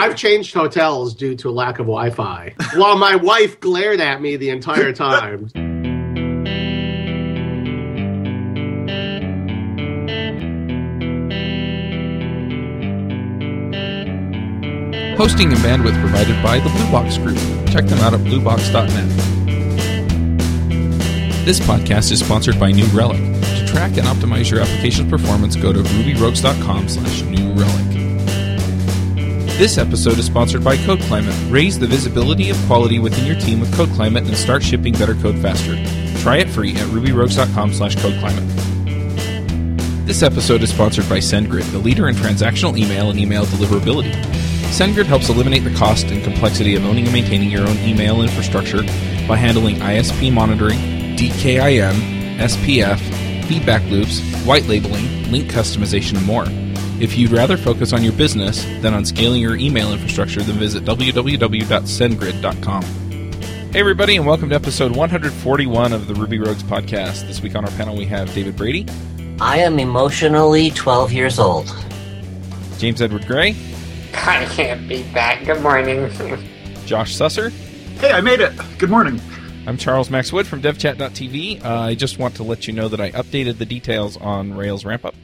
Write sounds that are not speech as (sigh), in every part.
I've changed hotels due to a lack of Wi-Fi, while my wife glared at me the entire time. (laughs) Hosting and bandwidth provided by the Blue Box Group. Check them out at bluebox.net. This podcast is sponsored by New Relic. To track and optimize your application's performance, go to rubyrogues.com slash new relic. This episode is sponsored by Code Climate. Raise the visibility of quality within your team with Code Climate and start shipping better code faster. Try it free at rubyrogues.com slash codeclimate. This episode is sponsored by SendGrid, the leader in transactional email and email deliverability. SendGrid helps eliminate the cost and complexity of owning and maintaining your own email infrastructure by handling ISP monitoring, DKIM, SPF, feedback loops, white labeling, link customization, and more. If you'd rather focus on your business than on scaling your email infrastructure, then visit www.sendgrid.com. Hey, everybody, and welcome to episode 141 of the Ruby Rogues podcast. This week on our panel, we have David Brady, I am emotionally 12 years old. James Edward Gray, I can't be that. Good morning. (laughs) Josh Susser. Hey, I made it. Good morning. I'm Charles Max Wood from devchat.tv. Uh, I just want to let you know that I updated the details on Rails Ramp-Up.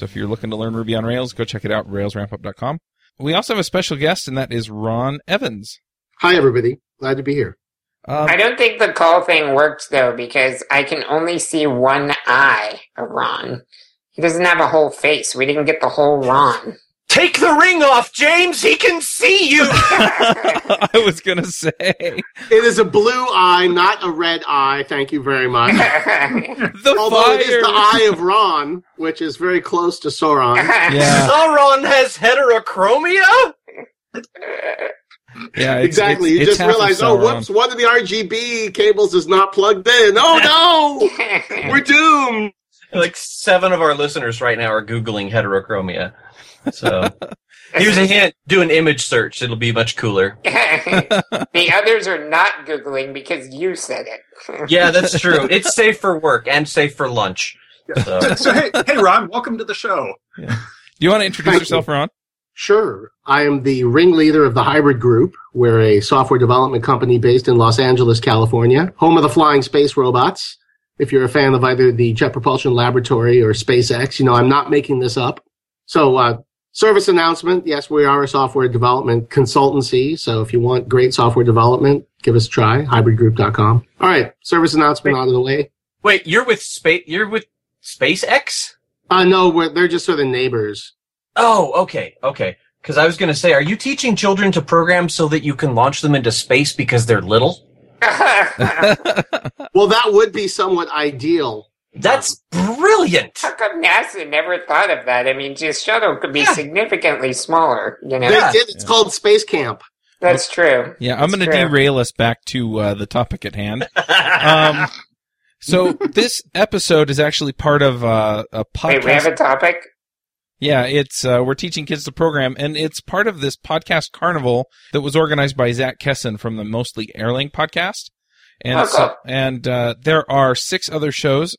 So if you're looking to learn Ruby on Rails, go check it out, railsrampup.com. We also have a special guest, and that is Ron Evans. Hi, everybody. Glad to be here. Um, I don't think the call thing worked, though because I can only see one eye of Ron. He doesn't have a whole face. We didn't get the whole Ron. Take the ring off, James. He can see you. (laughs) I was going to say. It is a blue eye, not a red eye. Thank you very much. (laughs) The Although it is the eye of Ron, which is very close to Sauron. (laughs) Yeah, Sauron has heterochromia. yeah, it's, exactly. it's- you it's just half realize, oh, Sauron. whoops, one of the RGB cables is not plugged in. Oh no, we're doomed. Like seven of our listeners right now are googling heterochromia. So here's a hint: do an image search. It'll be much cooler. (laughs) (laughs) the others are not Googling because you said it. (laughs) Yeah, that's true. It's safe for work and safe for lunch. So, So hey, hey, Ron, welcome to the show. Do you want to introduce Thank yourself, Ron? Sure. I am the ringleader of the Hybrid Group. We're a software development company based in Los Angeles, California, home of the flying space robots. If you're a fan of either the Jet Propulsion Laboratory or SpaceX, you know, I'm not making this up. So, uh, service announcement. Yes, we are a software development consultancy. So if you want great software development, give us a try. Hybridgroup.com. All right. Service announcement out of the way. wait, you're with space? You're with SpaceX? Uh, no, we're, they're just sort of neighbors. Oh, okay, okay. Because I was going to say, are you teaching children to program so that you can launch them into space because they're little? (laughs) Well, that would be somewhat ideal. That's brilliant. How come NASA never thought of that? I mean, just shuttle could be Yeah. significantly smaller. You know, They Yeah. did. It's called Space Camp. that's true. Yeah, I'm going to derail us back to uh, the topic at hand. (laughs) Um, so this episode is actually part of uh, a Wait, we have a topic. yeah, it's uh, we're teaching kids to program, and it's part of this podcast carnival that was organized by Zach Kessin from the Mostly Erlang podcast. And Oh, so, and uh, there are six other shows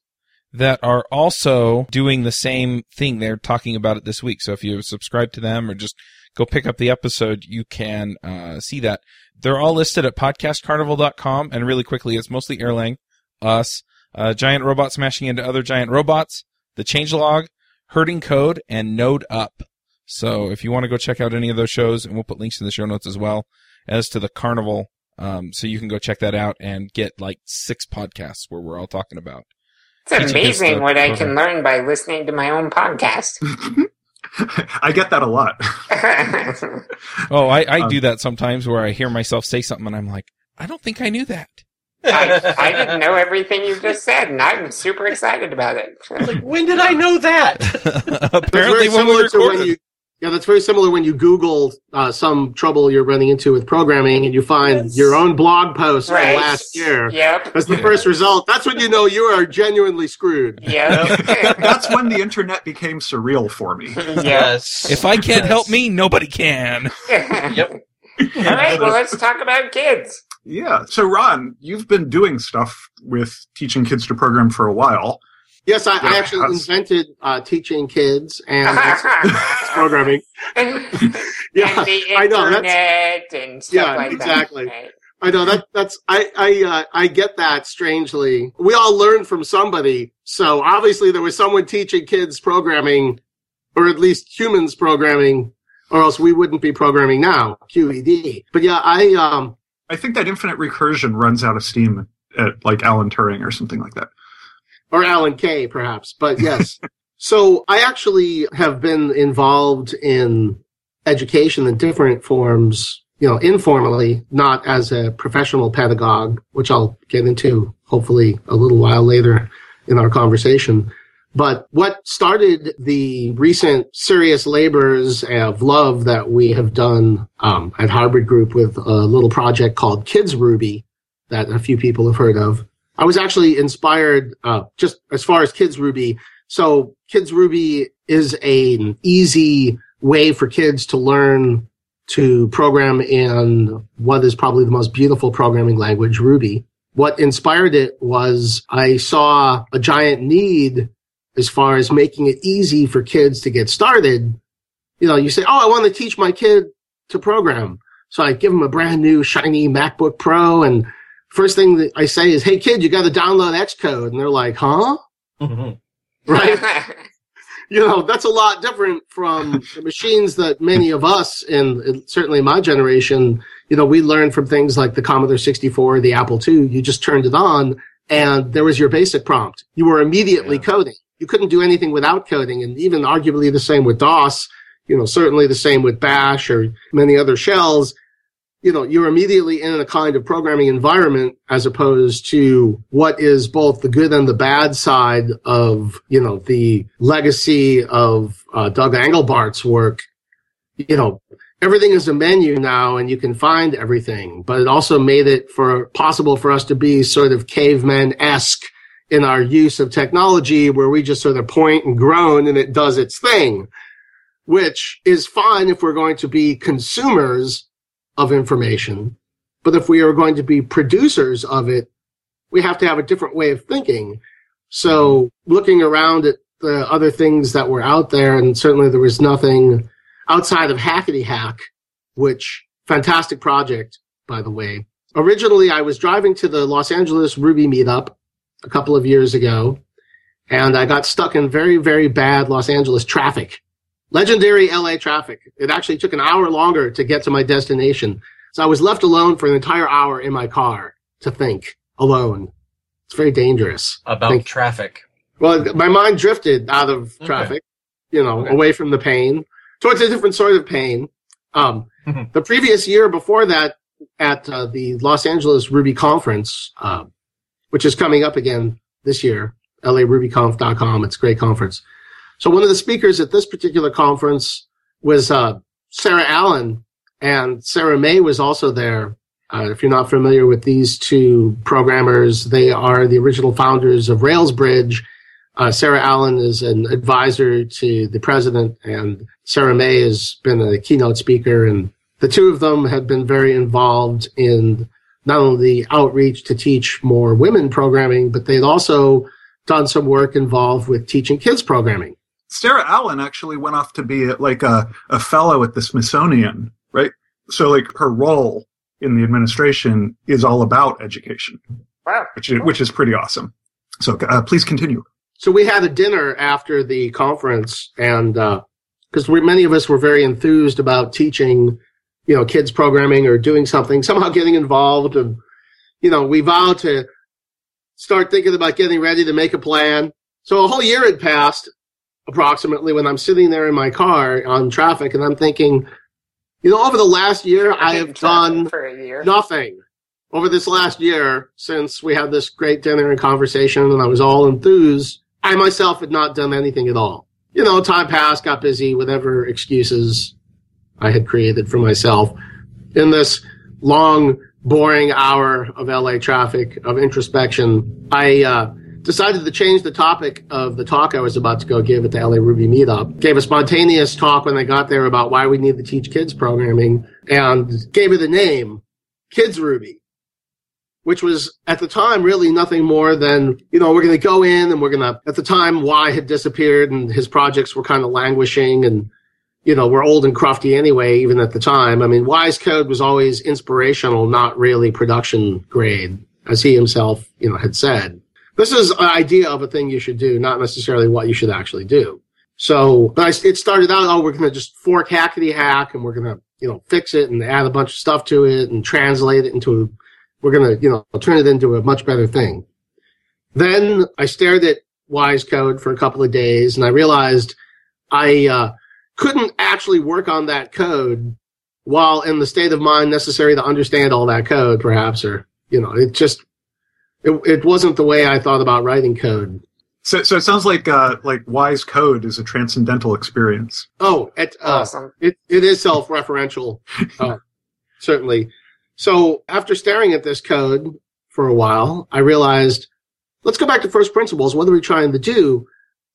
that are also doing the same thing. They're talking about it this week. So if you subscribe to them or just go pick up the episode, you can uh, see that. They're all listed at podcastcarnival.com. And really quickly, it's mostly Erlang, us, uh, giant robots smashing into other giant robots, the changelog, herding code, and node up. So if you want to go check out any of those shows, and we'll put links in the show notes as well as to the carnival. Um, so you can go check that out and get like six podcasts where we're all talking about. It's amazing to what I can learn by listening to my own podcast. (laughs) I get that a lot. (laughs) Oh, I, I Um, do that sometimes where I hear myself say something and I'm like, I don't think I knew that. I, I didn't know everything you just said, and I'm super excited about it. like, when did I know that? (laughs) Apparently, when we similar to when recorded. you. Yeah, that's very similar when you Google uh, some trouble you're running into with programming and you find Yes. your own blog post Right. from last year. Yep. As the first result, that's when you know you are genuinely screwed. Yep. (laughs) That's when the internet became surreal for me. yes. if I can't Yes. help me, nobody can. (laughs) Yep. All right, well, let's talk about kids. Yeah. So, Ron, you've been doing stuff with teaching kids to program for a while. Yes, I, I actually that's- invented uh, teaching kids and (laughs) programming. and, Yeah, and the I know, that's- and stuff Yeah, like exactly. that. right? I know that that's I I uh, I get that strangely. We all learn from somebody, so obviously there was someone teaching kids programming, or at least humans programming, or else we wouldn't be programming now. QED. But yeah, I um I think that infinite recursion runs out of steam at like Alan Turing or something like that. Or Alan Kay perhaps, but yes. (laughs) so I actually have been involved in education in different forms, you know, informally, not as a professional pedagogue, which I'll get into hopefully a little while later in our conversation. But what started the recent serious labors of love that we have done um, at Hybrid Group with a little project called Kids Ruby that a few people have heard of. I was actually inspired uh, just as far as Kids Ruby. So Kids Ruby is an easy way for kids to learn to program in what is probably the most beautiful programming language, Ruby. What inspired it was I saw a giant need as far as making it easy for kids to get started. You know, you say, Oh, I want to teach my kid to program. So I give them a brand new shiny MacBook Pro and first thing that I say is, Hey kid, you got to download Xcode. And they're like, huh? Mm-hmm. Right. (laughs) you know, that's a lot different from (laughs) the machines that many of us, and certainly my generation, you know, we learned from things like the Commodore 64, the Apple II. You just turned it on and there was your basic prompt. You were immediately Yeah. coding. You couldn't do anything without coding. And even arguably the same with DOS, you know, certainly the same with Bash or many other shells. You know, you're immediately in a kind of programming environment as opposed to what is both the good and the bad side of, you know, the legacy of uh, Doug Engelbart's work. You know, everything is a menu now and you can find everything, but it also made it for possible for us to be sort of caveman-esque in our use of technology where we just sort of point and groan and it does its thing, which is fine if we're going to be consumers of information. But if we are going to be producers of it, we have to have a different way of thinking. So looking around at the other things that were out there, and certainly there was nothing outside of Hackety Hack, which fantastic project, by the way. Originally, I was driving to the Los Angeles Ruby meetup a couple of years ago, and I got stuck in very, very bad Los Angeles traffic. Legendary LA traffic. It actually took an hour longer to get to my destination. So I was left alone for an entire hour in my car to think alone. It's very dangerous. About Thank- traffic. Well, my mind drifted out of Okay. traffic, you know, Okay. away from the pain towards a different sort of pain. Um, Mhm. the previous year before that, at uh, the Los Angeles Ruby conference, uh, which is coming up again this year, larubyconf.com. It's a great conference. So one of the speakers at this particular conference was uh, Sarah Allen, and Sarah May was also there. Uh, if you're not familiar with these two programmers, they are the original founders of Railsbridge. Uh, Sarah Allen is an advisor to the president, and Sarah May has been a keynote speaker. And the two of them have been very involved in not only the outreach to teach more women programming, but they've also done some work involved with teaching kids programming. Sarah Allen actually went off to be like a, a fellow at the Smithsonian, right? So like her role in the administration is all about education, wow. which is, which is pretty awesome. So uh, please continue. So we had a dinner after the conference, and because we many of us were very enthused about teaching, you know, kids programming or doing something, somehow getting involved, and you know, we vowed to start thinking about getting ready to make a plan. So a whole year had passed, approximately, when I'm sitting there in my car on traffic, and I'm thinking, you know, over the last year, I have done for a year. nothing over this last year since we had this great dinner and conversation and I was all enthused. I myself had not done anything at all. You know, time passed, got busy, whatever excuses I had created for myself in this long, boring hour of LA traffic of introspection. I, uh, decided to change the topic of the talk I was about to go give at the LA Ruby meetup. Gave a spontaneous talk when I got there about why we need to teach kids programming and gave it a name, Kids Ruby. which was at the time really nothing more than, you know, we're going to go in and we're going to, at the time, _why had disappeared and his projects were kind of languishing and, you know, we're old and crufty anyway, even at the time. I mean, _why's code was always inspirational, not really production grade, as he himself, you know, had said. This is an idea of a thing you should do, not necessarily what you should actually do. So, it started out, oh, we're going to just fork hackety hack and we're going to, you know, fix it and add a bunch of stuff to it and translate it into we're going to, you know, turn it into a much better thing. Then I stared at _why's code for a couple of days and I realized I uh, couldn't actually work on that code while in the state of mind necessary to understand all that code, perhaps, or, you know, it just, it, it wasn't the way I thought about writing code. So, so it sounds like uh, like _why's code is a transcendental experience. Oh, it, uh, awesome. it, it is self-referential, uh, (laughs) certainly. So after staring at this code for a while, I realized, let's go back to first principles. What are we trying to do?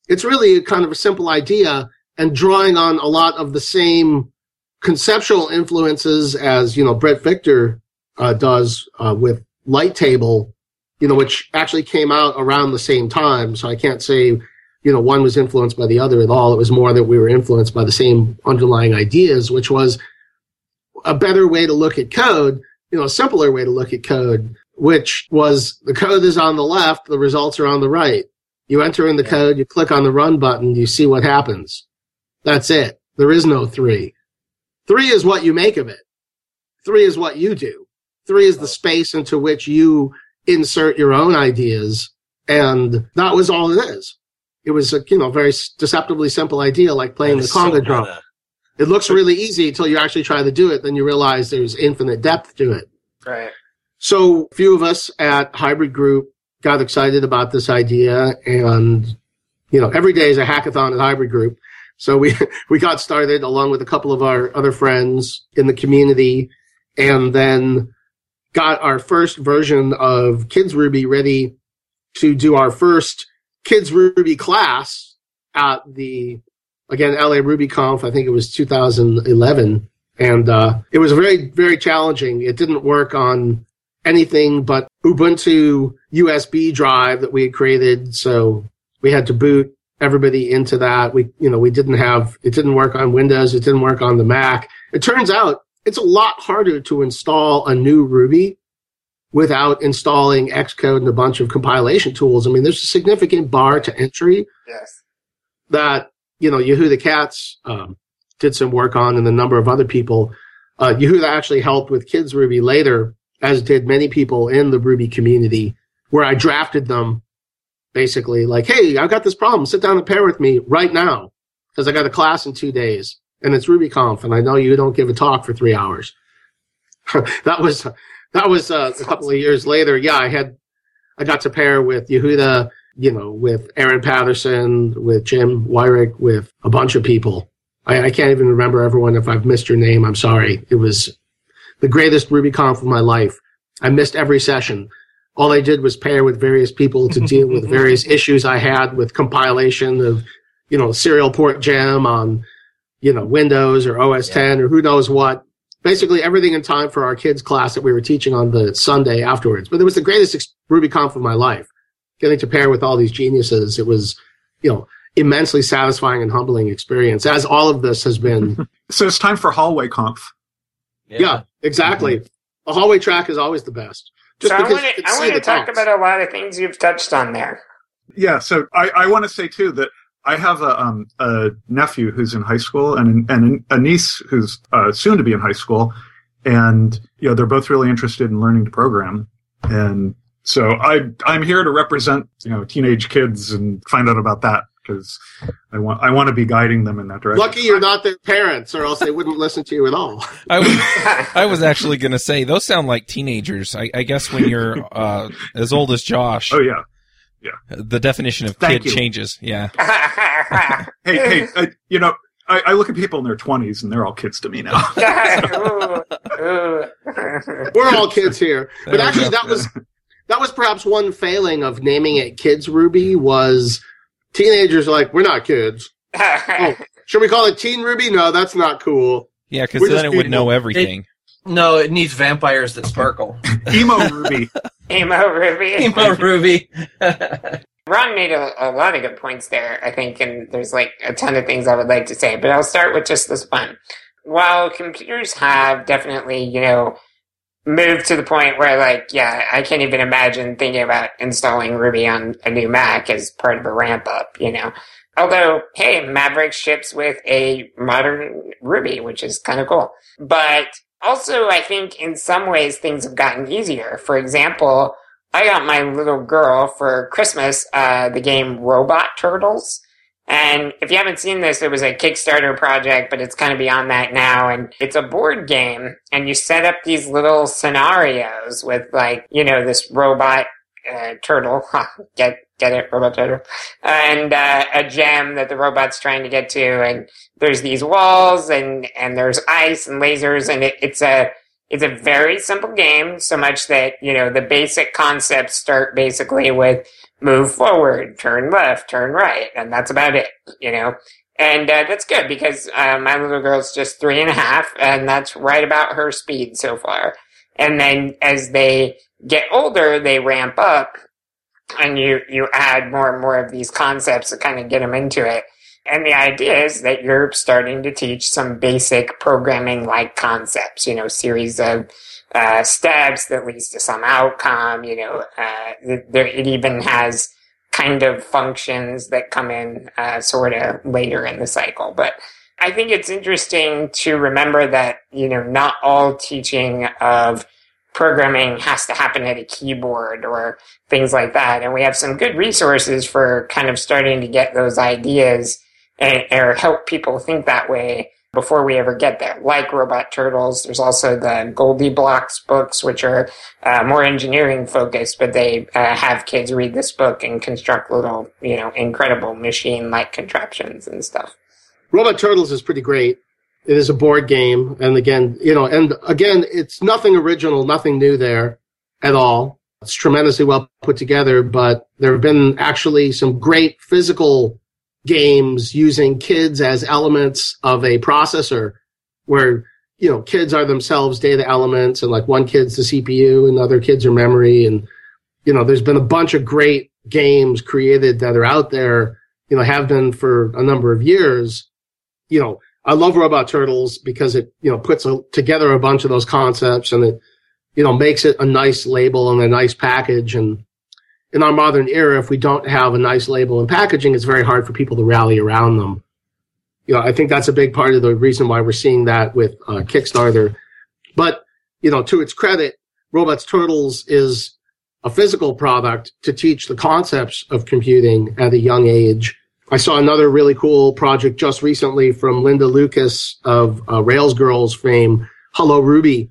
It's really kind of a simple idea and drawing on a lot of the same conceptual influences as, you know, Bret Victor uh, does uh, with Light Table, you know, which actually came out around the same time. So I can't say, you know, one was influenced by the other at all. It was more that we were influenced by the same underlying ideas, which was a better way to look at code, you know, a simpler way to look at code, which was the code is on the left, the results are on the right. You enter in the code, you click on the run button, you see what happens. That's it. There is no three. Three is what you make of it. Three is what you do. Three is the space into which you insert your own ideas. And that was all it is. It was a, you know, very deceptively simple idea, like playing the is so conga drum. meta. It looks really easy until you actually try to do it. Then you realize there's infinite depth to it. Right. So a few of us at Hybrid Group got excited about this idea and, you know, every day is a hackathon at Hybrid Group. So we, (laughs) we got started along with a couple of our other friends in the community and then got our first version of Kids Ruby ready to do our first Kids Ruby class at the, again, LA Ruby Conf. I think it was 2011. And, uh, it was very, very challenging. It didn't work on anything but Ubuntu USB drive that we had created. So we had to boot everybody into that. We, you know, we didn't have, it didn't work on Windows. It didn't work on the Mac. It turns out it's a lot harder to install a new Ruby without installing Xcode and a bunch of compilation tools. I mean, there's a significant bar to entry Yes. that you know Yehuda Katz um, did some work on, and a number of other people. Uh, Yehuda actually helped with Kids Ruby later, as did many people in the Ruby community, where I drafted them basically like, "Hey, I've got this problem. Sit down and pair with me right now because I got a class in two days, and it's RubyConf, and I know you don't give a talk for three hours." (laughs) that was that was uh, a couple of years later. Yeah, I had I got to pair with Yehuda you know, with Aaron Patterson, with Jim Weirich, with a bunch of people. I, I can't even remember everyone. If I've missed your name, I'm sorry. It was the greatest RubyConf of my life. I missed every session. All I did was pair with various people to deal with (laughs) various issues I had with compilation of, you know, serial port gem on, you know, Windows or OS 10 or who knows what. Basically everything in time for our kids class that we were teaching on the Sunday afterwards. But it was the greatest ex- RubyConf of my life getting to pair with all these geniuses, it was, you know, immensely satisfying and humbling experience, as all of this has been. (laughs) So it's time for hallway conf. yeah. exactly. Mm-hmm. A hallway track is always the best. Just so I want to I want to talk talks. about a lot of things you've touched on there. Yeah, so I, I want to say too that I have a, um, a nephew who's in high school and and a niece who's uh, soon to be in high school, and you know they're both really interested in learning to program, and so I I'm here to represent you know teenage kids and find out about that because I want I want to be guiding them in that direction. Lucky you're not their parents, or else they wouldn't listen to you at all. (laughs) I was, I was actually going to say those sound like teenagers. I, I guess when you're uh, as old as Josh, Oh yeah. The definition of Thank kid you. changes. Yeah. (laughs) (laughs) Hey hey, uh, you know I, I look at people in their twenties and they're all kids to me now. Ooh, (laughs) ooh. We're all kids here, but There we actually go. that was that was perhaps one failing of naming it Kids Ruby was teenagers are like we're not kids. Oh, should we call it Teen Ruby? No, that's not cool. Yeah, because then just it would know everything. No, it needs vampires that sparkle. Emo Ruby. Emo Ruby. (laughs) Emo Ruby. (laughs) Ron made a, a lot of good points there, I think, and there's like a ton of things I would like to say, but I'll start with just this one. While computers have definitely, you know, moved to the point where like, yeah, I can't even imagine thinking about installing Ruby on a new Mac as part of a ramp up, you know. Although, hey, Maverick ships with a modern Ruby, which is kind of cool. But also, I think in some ways things have gotten easier. For example, I got my little girl for Christmas uh, the game Robot Turtles. And if you haven't seen this, it was a Kickstarter project, but it's kind of beyond that now. And it's a board game, and you set up these little scenarios with, like, you know, this robot uh, turtle. (laughs) get get it, robot turtle, and uh, a gem that the robot's trying to get to. And there's these walls, and and there's ice and lasers, and it, it's a it's a very simple game, so much that, you know, the basic concepts start basically with move forward, turn left, turn right, and that's about it, you know. And uh, that's good because uh, my little girl's just three and a half, and that's right about her speed so far. And then as they get older, they ramp up, and you you add more and more of these concepts to kind of get them into it. And the idea is that you're starting to teach some basic programming like concepts, you know, series of uh, steps that leads to some outcome, you know, uh, there, it even has kind of functions that come in uh, sort of later in the cycle. But I think it's interesting to remember that, you know, not all teaching of programming has to happen at a keyboard or things like that. And we have some good resources for kind of starting to get those ideas and, or help people think that way before we ever get there. Like Robot Turtles, there's also the GoldieBlox books, which are uh, more engineering focused, but they uh, have kids read this book and construct little, you know, incredible machine-like contraptions and stuff. Robot Turtles is pretty great. It is a board game, and again, you know, and again, it's nothing original, nothing new there at all. It's tremendously well put together, but there have been actually some great physical games using kids as elements of a processor where you know kids are themselves data elements and like one kid's the cpu and other kids are memory. And you know there's been a bunch of great games created that are out there you know have been for a number of years. You know i love robot turtles because it you know puts a, together a bunch of those concepts and it you know makes it a nice label and a nice package. And in our modern era, if we don't have a nice label and packaging, it's very hard for people to rally around them. You know, I think that's a big part of the reason why we're seeing that with uh, Kickstarter. But, you know, to its credit, Robots Turtles is a physical product to teach the concepts of computing at a young age. I saw another really cool project just recently from Linda Liukas of uh, Rails Girls fame, Hello Ruby,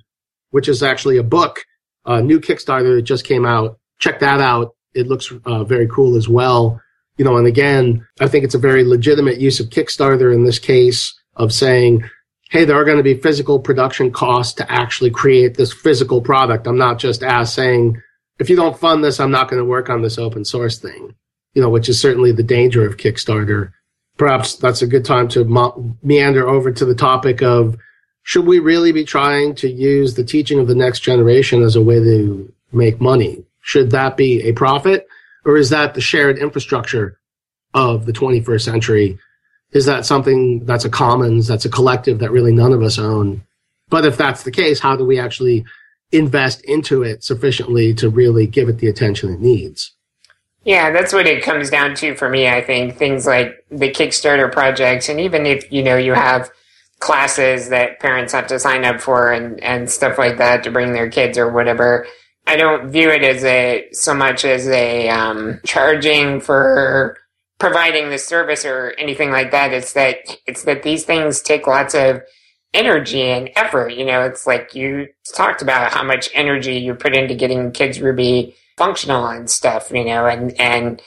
which is actually a book, a new Kickstarter that just came out. Check that out it looks uh, very cool as well. You know, and again, I think it's a very legitimate use of Kickstarter in this case of saying, hey, there are going to be physical production costs to actually create this physical product. I'm not just as saying, if you don't fund this, I'm not going to work on this open source thing, you know, which is certainly the danger of Kickstarter. Perhaps that's a good time to meander over to the topic of should we really be trying to use the teaching of the next generation as a way to make money? Should that be a profit or is that the shared infrastructure of the 21st century? Is that something that's a commons, that's a collective that really none of us own? But if that's the case, how do we actually invest into it sufficiently to really give it the attention it needs? Yeah, that's what it comes down to for me. I think things like the Kickstarter projects, and even if you know you have classes that parents have to sign up for and and stuff like that to bring their kids or whatever, I don't view it as a so much as a um, charging for providing the service or anything like that. It's that it's that these things take lots of energy and effort. You know, it's like you talked about how much energy you put into getting Kids Ruby functional and stuff. You know, and and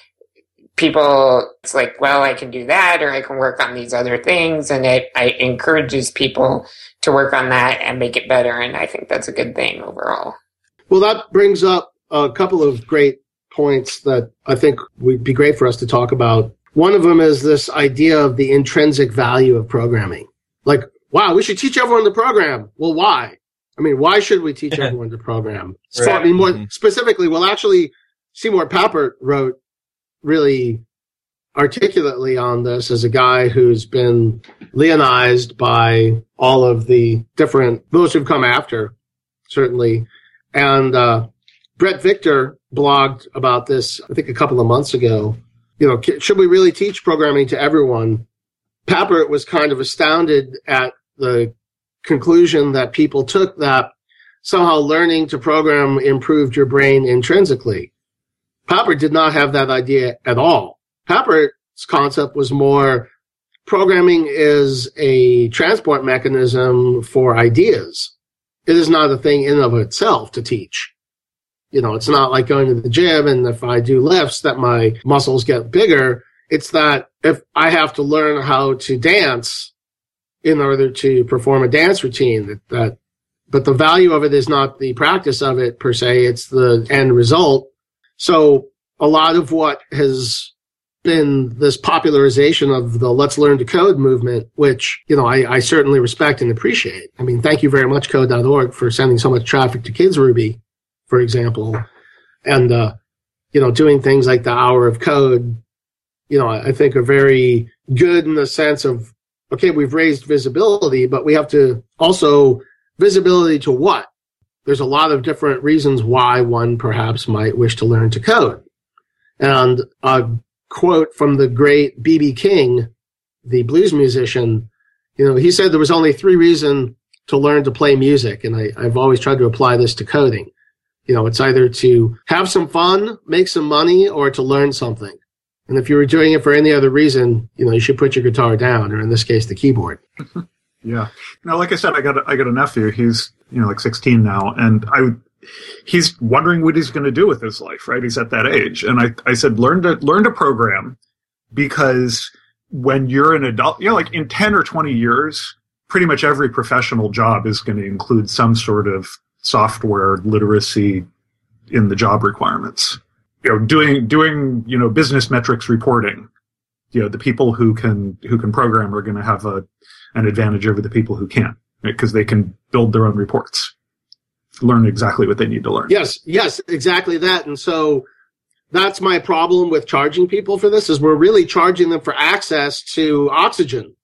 people it's like well i can do that or i can work on these other things and it, it encourages people to work on that and make it better and i think that's a good thing overall well, that brings up a couple of great points that I think would be great for us to talk about. One of them is this idea of the intrinsic value of programming. Like, wow, we should teach everyone to program. Well, why? I mean, why should we teach (laughs) everyone to program? So, Right. I mean, more Mhm. specifically, well, actually, Seymour Papert wrote really articulately on this as a guy who's been leonized by all of the different those who've come after, certainly. And uh, Bret Victor blogged about this, I think, a couple of months ago. You know, should we really teach programming to everyone? Papert was kind of astounded at the conclusion that people took that somehow learning to program improved your brain intrinsically. Papert did not have that idea at all. Papert's concept was more programming is a transport mechanism for ideas. It is not a thing in and of itself to teach. You know, it's not like going to the gym and if I do lifts that my muscles get bigger. It's that if I have to learn how to dance in order to perform a dance routine that, that but the value of it is not the practice of it per se it's the end result so a lot of what has been this popularization of the let's learn to code movement which you know I, I certainly respect and appreciate i mean thank you very much code.org for sending so much traffic to kids ruby for example and uh you know doing things like the hour of code you know i, I think are very good in the sense of okay, we've raised visibility, but we have to also visibility to what? There's a lot of different reasons why one perhaps might wish to learn to code. And a quote from the great B.B. King, the blues musician, you know, he said there was only three reasons to learn to play music. And I, I've always tried to apply this to coding. You know, it's either to have some fun, make some money, or to learn something. And if you were doing it for any other reason, you know, you should put your guitar down, or in this case, the keyboard. (laughs) Yeah. Now, like I said, I got a, I got a nephew. He's you know like 16 now, and I he's wondering what he's going to do with his life. Right? He's at that age, and I I said learn to learn to program because when you're an adult, you know, like in 10 or 20 years, pretty much every professional job is going to include some sort of software literacy in the job requirements. You know, doing doing you know business metrics reporting. You know, the people who can who can program are going to have a an advantage over the people who can't because they can build their own reports, learn exactly what they need to learn. Yes, yes, exactly that. And so that's my problem with charging people for this is we're really charging them for access to oxygen.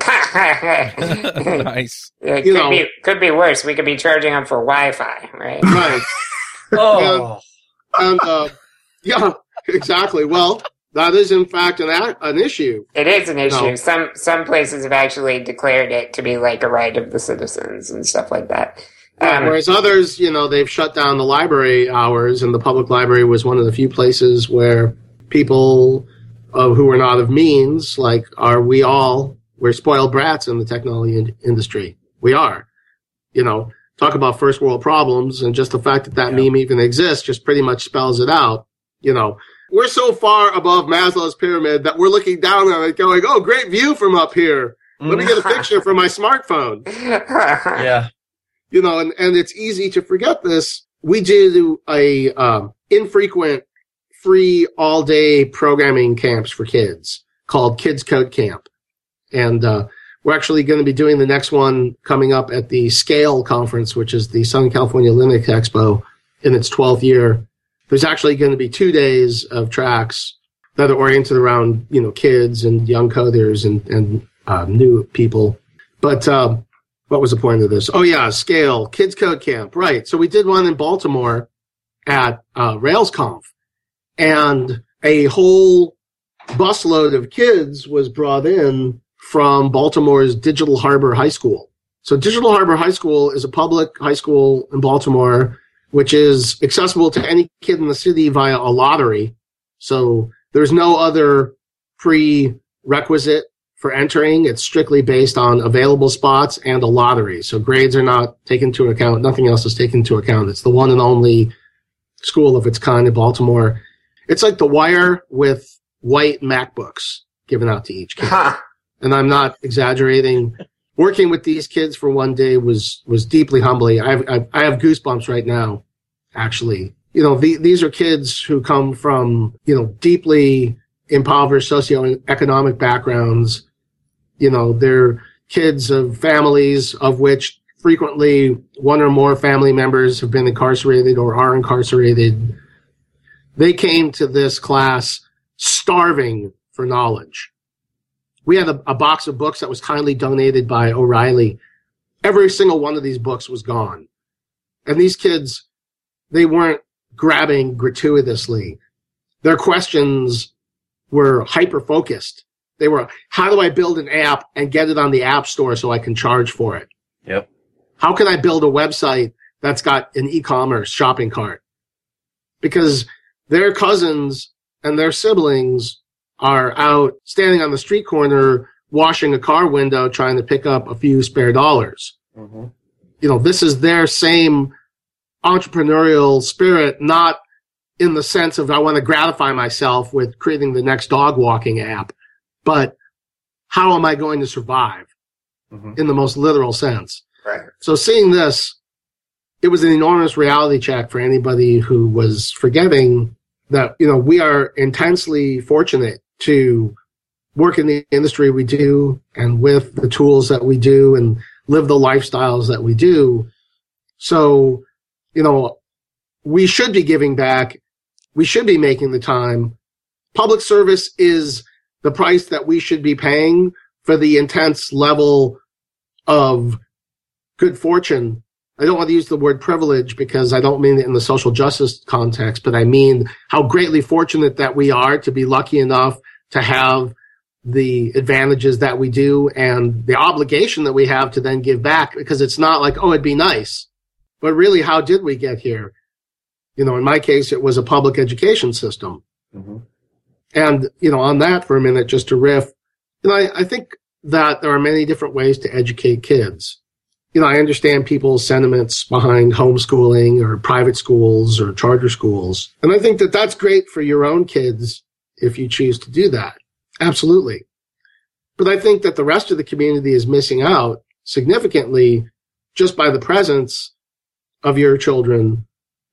(laughs) nice. it nice. could know- be could be worse. We could be charging them for Wi-Fi, right? Right. (laughs) Oh, and uh, yeah, exactly. Well, that is in fact an a- an issue. It is an issue. No. Some some places have actually declared it to be like a right of the citizens and stuff like that. Um, Whereas others, you know, they've shut down the library hours, and the public library was one of the few places where people uh, who are not of means, like are we all, we're spoiled brats in the technology in- industry. We are. You know, talk about first world problems, and just the fact that that Yeah. meme even exists just pretty much spells it out. You know, we're so far above Maslow's pyramid that we're looking down on it, going, "Oh, great view from up here. Let me get a picture from my (laughs) smartphone." yeah. You know, and, and it's easy to forget this. We did a um, infrequent free all day programming camps for kids called Kids Code Camp. And uh, we're actually going to be doing the next one coming up at the Scale Conference, which is the Southern California Linux Expo in its 12th year. There's actually going to be two days of tracks that are oriented around, you know, kids and young coders and, and uh, new people. But um, what was the point of this? Oh yeah, Scale Kids Code Camp. Right. So we did one in Baltimore at uh, RailsConf, and a whole busload of kids was brought in from Baltimore's Digital Harbor High School. So Digital Harbor High School is a public high school in Baltimore, which is accessible to any kid in the city via a lottery. So there's no other prerequisite for entering. It's strictly based on available spots and a lottery. So grades are not taken into account. Nothing else is taken into account. It's the one and only school of its kind in Baltimore. It's like the wire with white MacBooks given out to each kid. And I'm not exaggerating. Working with these kids for one day was, was deeply humbling. I have, I I have goosebumps right now, actually. You know, the, these are kids who come from, you know, deeply impoverished socioeconomic backgrounds. You know, they're kids of families of which frequently one or more family members have been incarcerated or are incarcerated. They came to this class starving for knowledge. We had a, a box of books that was kindly donated by O'Reilly. Every single one of these books was gone. And these kids, they weren't grabbing gratuitously. Their questions were hyper focused. They were, how do I build an app and get it on the app store so I can charge for it? Yep. How can I build a website that's got an e-commerce shopping cart? Because their cousins and their siblings are out standing on the street corner washing a car window trying to pick up a few spare dollars. Mm-hmm. You know, this is their same entrepreneurial spirit, not in the sense of I want to gratify myself with creating the next dog walking app, but how am I going to survive Mhm. in the most literal sense? Right. So seeing this, it was an enormous reality check for anybody who was forgetting that, you know, we are intensely fortunate to work in the industry we do and with the tools that we do and live the lifestyles that we do. So, you know, we should be giving back. We should be making the time. Public service is the price that we should be paying for the intense level of good fortune. I don't want to use the word privilege because I don't mean it in the social justice context, but I mean how greatly fortunate that we are to be lucky enough to have the advantages that we do and the obligation that we have to then give back because it's not like, oh, it'd be nice. But really, how did we get here? You know, in my case, it was a public education system. Mm-hmm. And, you know, on that for a minute, just to riff, you know, I, I think that there are many different ways to educate kids. You know, I understand people's sentiments behind homeschooling or private schools or charter schools. And I think that that's great for your own kids if you choose to do that. Absolutely. But I think that the rest of the community is missing out significantly just by the presence of your children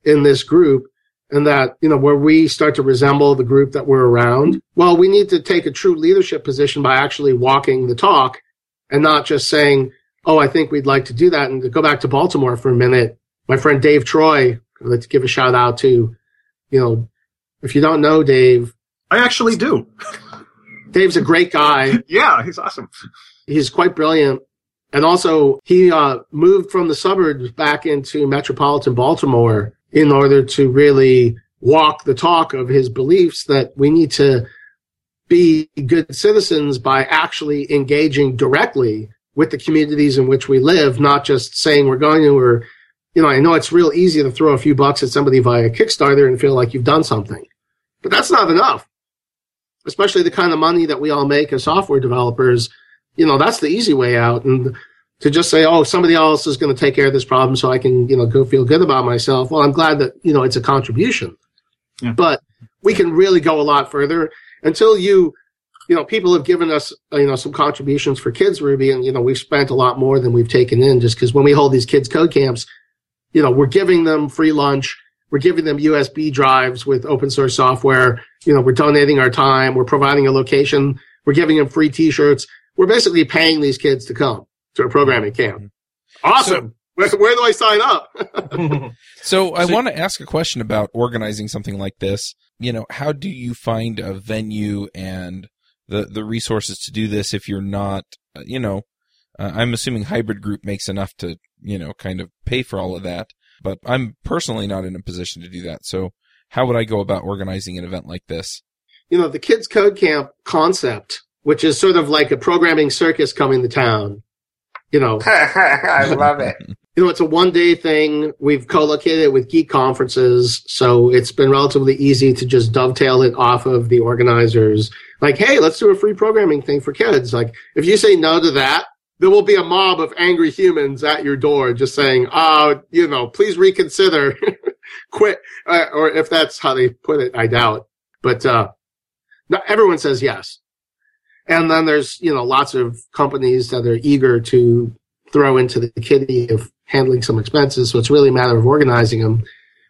in this group and that, you know, where we start to resemble the group that we're around, well, we need to take a true leadership position by actually walking the talk and not just saying, oh, I think we'd like to do that. And to go back to Baltimore for a minute, my friend Dave Troy, I'd like to give a shout out to, you know, if you don't know Dave, I actually do. (laughs) Dave's a great guy. Yeah, he's awesome. He's quite brilliant. And also, he uh, moved from the suburbs back into metropolitan Baltimore in order to really walk the talk of his beliefs that we need to be good citizens by actually engaging directly with the communities in which we live, not just saying we're going to, or, you know, I know it's real easy to throw a few bucks at somebody via Kickstarter and feel like you've done something, but that's not enough. Especially the kind of money that we all make as software developers, you know, that's the easy way out. And to just say, oh, somebody else is going to take care of this problem so I can, you know, go feel good about myself. Well, I'm glad that, you know, it's a contribution. Yeah. But we can really go a lot further until you, you know, people have given us, you know, some contributions for Kids Ruby and, you know, we've spent a lot more than we've taken in just because when we hold these kids code camps, you know, we're giving them free lunch. We're giving them USB drives with open source software. You know, we're donating our time. We're providing a location. We're giving them free t-shirts. We're basically paying these kids to come to a programming camp. Awesome. where, where do I sign up? (laughs) (laughs) So I So- want to ask a question about organizing something like this. You know, how do you find a venue and the the resources to do this if you're not, uh, you know, uh, I'm assuming hybrid group makes enough to, you know, kind of pay for all of that, but I'm personally not in a position to do that. So how would I go about organizing an event like this? you know, the kids code camp concept, which is sort of like a programming circus coming to town. You know, (laughs) I love it. (laughs) you know, it's a one day thing. We've co-located it with geek conferences. So it's been relatively easy to just dovetail it off of the organizers. Like, hey, let's do a free programming thing for kids. Like, if you say no to that, there will be a mob of angry humans at your door just saying, oh, you know, please reconsider, (laughs) quit. Uh, or if that's how they put it, I doubt. But, uh, not everyone says yes. And then there's, you know, lots of companies that are eager to throw into the kitty of handling some expenses. So it's really a matter of organizing them.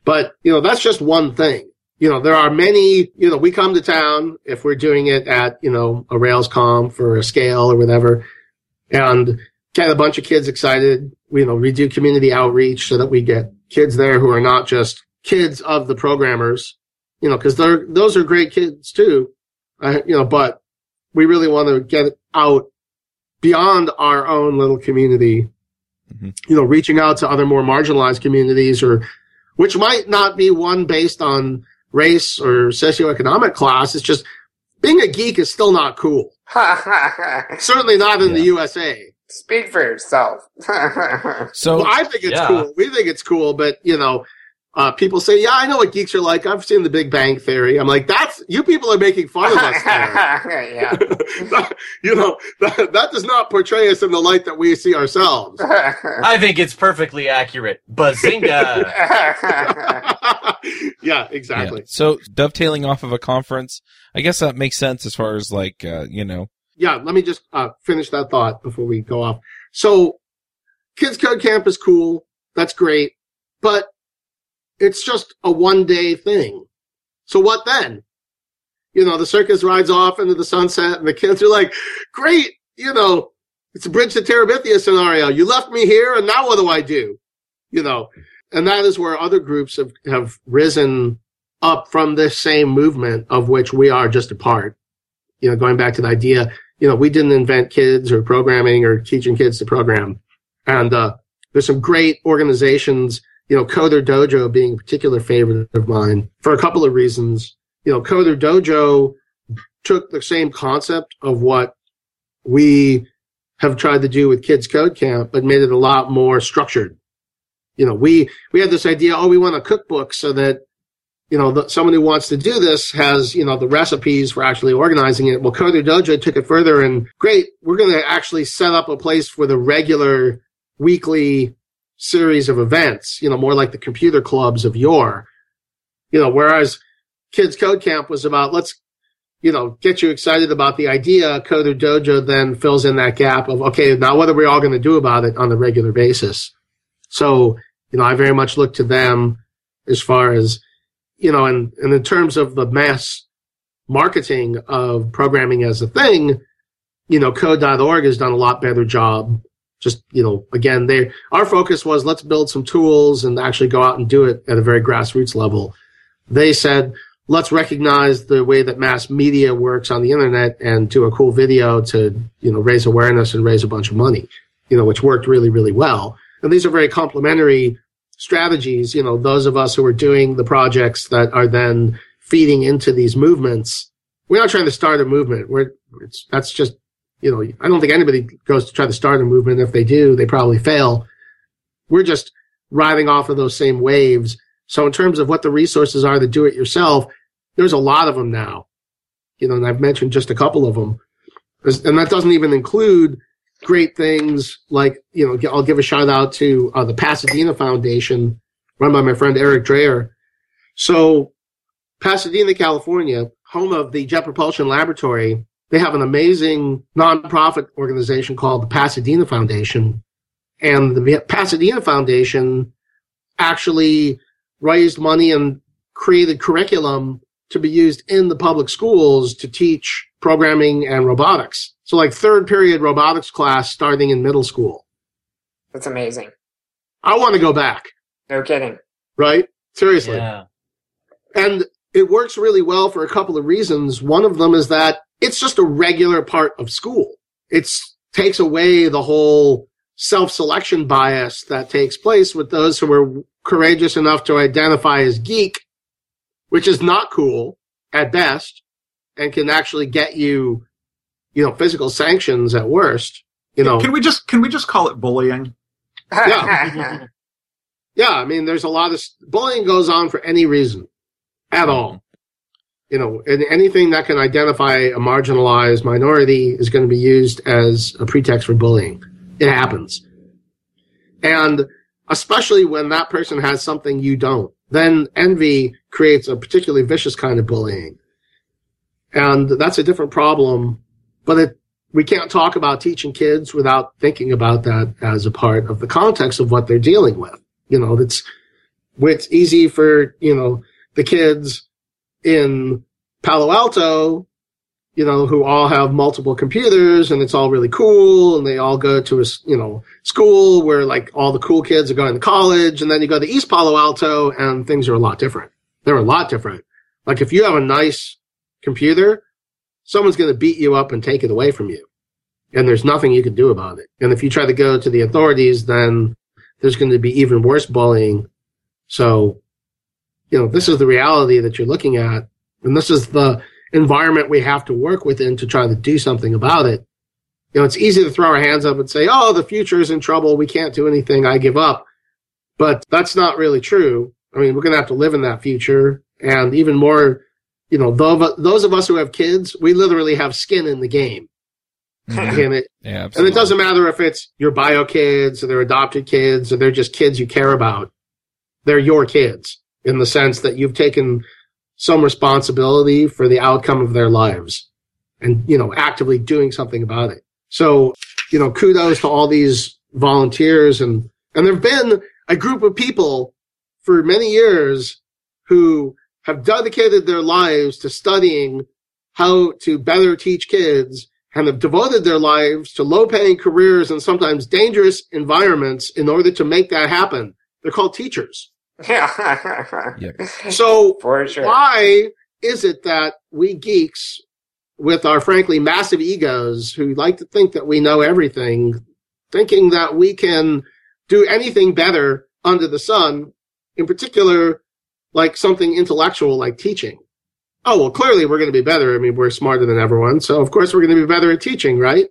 But, you know, that's just one thing. You know, there are many, you know, we come to town if we're doing it at, you know, a Rails conf or a scale or whatever. And get a bunch of kids excited. We, you know, we do community outreach so that we get kids there who are not just kids of the programmers, you know, because they're those are great kids too, uh, you know. But we really want to get out beyond our own little community, Mhm. you know, reaching out to other more marginalized communities or which might not be one based on race or socioeconomic class. It's just being a geek is still not cool. (laughs) Certainly not in the USA. Speak for yourself. (laughs) So Well, I think it's Yeah. cool. We think it's cool, but you know, uh, people say, "Yeah, I know what geeks are like. I've seen The Big Bang Theory." I'm like, "That's you people are making fun of us." there." (laughs) yeah. (laughs) you know, that, that does not portray us in the light that we see ourselves. (laughs) I think it's perfectly accurate. Bazinga! yeah, exactly. Yeah. So dovetailing off of a conference, I guess that makes sense as far as like uh, you know. yeah, let me just uh, finish that thought before we go off. So, Kids Code Camp is cool. That's great. But it's just a one day thing. So what then? You know, the circus rides off into the sunset and the kids are like, great, you know, it's a Bridge to Terabithia scenario. You left me here and now what do I do? You know, and that is where other groups have, have risen up from this same movement of which we are just a part. You know, going back to the idea, you know, we didn't invent kids or programming or teaching kids to program. And, uh, there's some great organizations, you know, Coder Dojo being a particular favorite of mine for a couple of reasons. You know, Coder Dojo took the same concept of what we have tried to do with Kids Code Camp, but made it a lot more structured. You know, we, we had this idea, oh, we want a cookbook so that, you know, the, someone who wants to do this has, you know, the recipes for actually organizing it. Well, Coder Dojo took it further and great, we're going to actually set up a place for the regular weekly series of events, you know, more like the computer clubs of yore. You know, whereas Kids Code Camp was about let's, you know, get you excited about the idea. Coder Dojo then fills in that gap of, okay, now what are we all going to do about it on a regular basis? So, you know, I very much look to them as far as, you know, and, and in terms of the mass marketing of programming as a thing, you know, code.org has done a lot better job just you know again they our focus was let's build some tools and actually go out and do it at a very grassroots level. They said let's recognize the way that mass media works on the internet and do a cool video to you know raise awareness and raise a bunch of money you know which worked really really well. And these are very complementary strategies you know those of us who are doing the projects that are then feeding into these movements. We're not trying to start a movement. We're it's that's just you know, I don't think anybody goes to try to start a movement. If they do, they probably fail. We're just riding off of those same waves. So in terms of what the resources are to do it yourself, there's a lot of them now. You know, and I've mentioned just a couple of them. And that doesn't even include great things like, you know, I'll give a shout out to uh, the Pasadena Foundation run by my friend Eric Dreyer. So Pasadena, California, home of the Jet Propulsion Laboratory, they have an amazing nonprofit organization called the Pasadena Foundation. And the Pasadena Foundation actually raised money and created curriculum to be used in the public schools to teach programming and robotics. So like third period robotics class starting in middle school. That's amazing. I want to go back, No kidding. right? Seriously. Yeah. And it works really well for a couple of reasons. One of them is that it's just a regular part of school. It takes away the whole self-selection bias that takes place with those who are courageous enough to identify as geek, which is not cool at best and can actually get you, you know, physical sanctions at worst. You know, Can we just can we just call it bullying? Yeah. (laughs) yeah, I mean, there's a lot of bullying goes on for any reason at all. You know, anything that can identify a marginalized minority is going to be used as a pretext for bullying. It happens. And especially when that person has something you don't, then envy creates a particularly vicious kind of bullying. And that's a different problem, but it, we can't talk about teaching kids without thinking about that as a part of the context of what they're dealing with. You know, it's, it's easy for, you know, the kids in Palo Alto, you know, who all have multiple computers and it's all really cool and they all go to a, you know, school where like all the cool kids are going to college and then you go to East Palo Alto and things are a lot different. They're a lot different. Like if you have a nice computer, someone's going to beat you up and take it away from you. And there's nothing you can do about it. And if you try to go to the authorities, then there's going to be even worse bullying. So, you know, this is the reality that you're looking at. And this is the environment we have to work within to try to do something about it. You know, it's easy to throw our hands up and say, oh, the future is in trouble. We can't do anything. I give up. But that's not really true. I mean, we're going to have to live in that future. And even more, you know, those of us who have kids, we literally have skin in the game. Mm-hmm. And it, yeah, and it doesn't matter if it's your bio kids or their adopted kids or they're just kids you care about. They're your kids in the sense that you've taken some responsibility for the outcome of their lives and, you know, actively doing something about it. So, you know, kudos to all these volunteers and, and there've been a group of people for many years who have dedicated their lives to studying how to better teach kids and have devoted their lives to low paying careers and sometimes dangerous environments in order to make that happen. They're called teachers. (laughs) Yeah. So For sure. why is it that we geeks with our frankly massive egos who like to think that we know everything, thinking that we can do anything better under the sun, in particular, like something intellectual like teaching. Oh, well, clearly we're going to be better. I mean, we're smarter than everyone. So of course we're going to be better at teaching, right?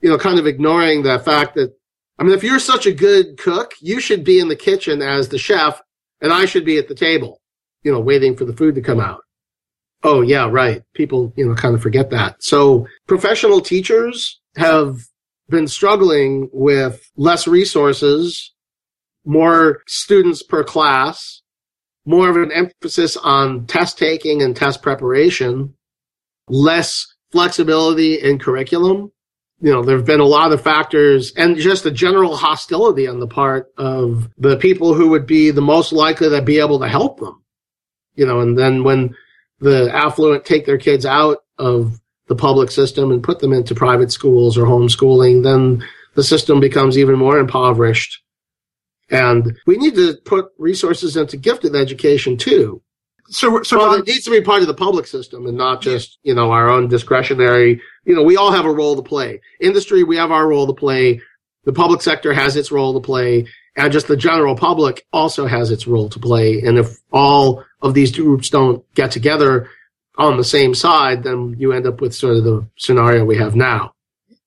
You know, kind of ignoring the fact that, I mean, if you're such a good cook, you should be in the kitchen as the chef and I should be at the table, you know, waiting for the food to come out. Oh, yeah, right. People, you know, kind of forget that. So professional teachers have been struggling with less resources, more students per class, more of an emphasis on test taking and test preparation, less flexibility in curriculum you know, there have been a lot of factors and just a general hostility on the part of the people who would be the most likely to be able to help them. You know, and then when the affluent take their kids out of the public system and put them into private schools or homeschooling, then the system becomes even more impoverished. And we need to put resources into gifted education too. So, so well, it needs to be part of the public system and not just, you know, our own discretionary. You know, we all have a role to play. Industry, we have our role to play. The public sector has its role to play. And just the general public also has its role to play. And if all of these groups don't get together on the same side, then you end up with sort of the scenario we have now.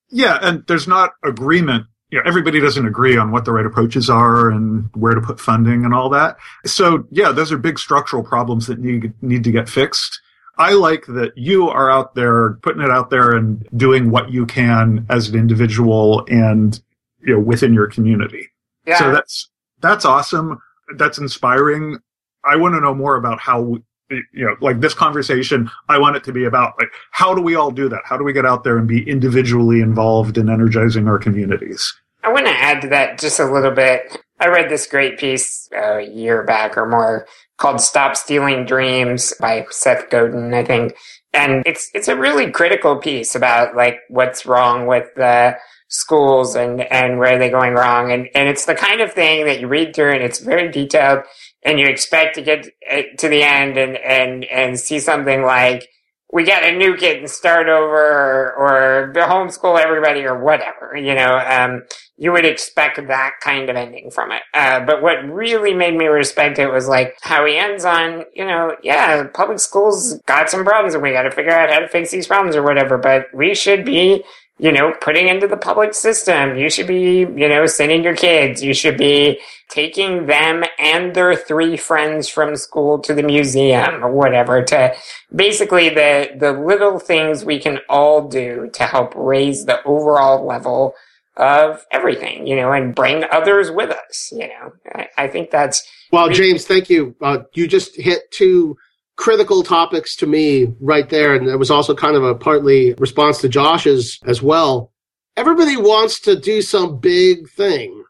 Yeah. And there's not agreement you know, everybody doesn't agree on what the right approaches are and where to put funding and all that. So yeah, those are big structural problems that need, need to get fixed. I like that you are out there putting it out there and doing what you can as an individual and, you know, within your community. Yeah. So that's, that's awesome. That's inspiring. I want to know more about how, you know, like this conversation, I want it to be about like, how do we all do that? How do we get out there and be individually involved in energizing our communities? I want to add to that just a little bit. I read this great piece a year back or more called "Stop Stealing Dreams" by Seth Godin, I think, and it's it's a really critical piece about like what's wrong with the schools and and where are they going wrong, and and it's the kind of thing that you read through and it's very detailed, and you expect to get uh, to the end and and and see something like we got to nuke it and start over or, or homeschool everybody or whatever, you know, um, you would expect that kind of ending from it. Uh, but what really made me respect it was like how he ends on, you know, yeah, public schools got some problems and we got to figure out how to fix these problems or whatever, but we should be you know, putting into the public system. You should be, you know, sending your kids. You should be taking them and their three friends from school to the museum or whatever to basically the, the little things we can all do to help raise the overall level of everything, you know, and bring others with us, you know. I, I think that's. Well, James, thank you. Uh, you just hit two critical topics to me right there. And it was also kind of a partly response to Josh's as well. Everybody wants to do some big thing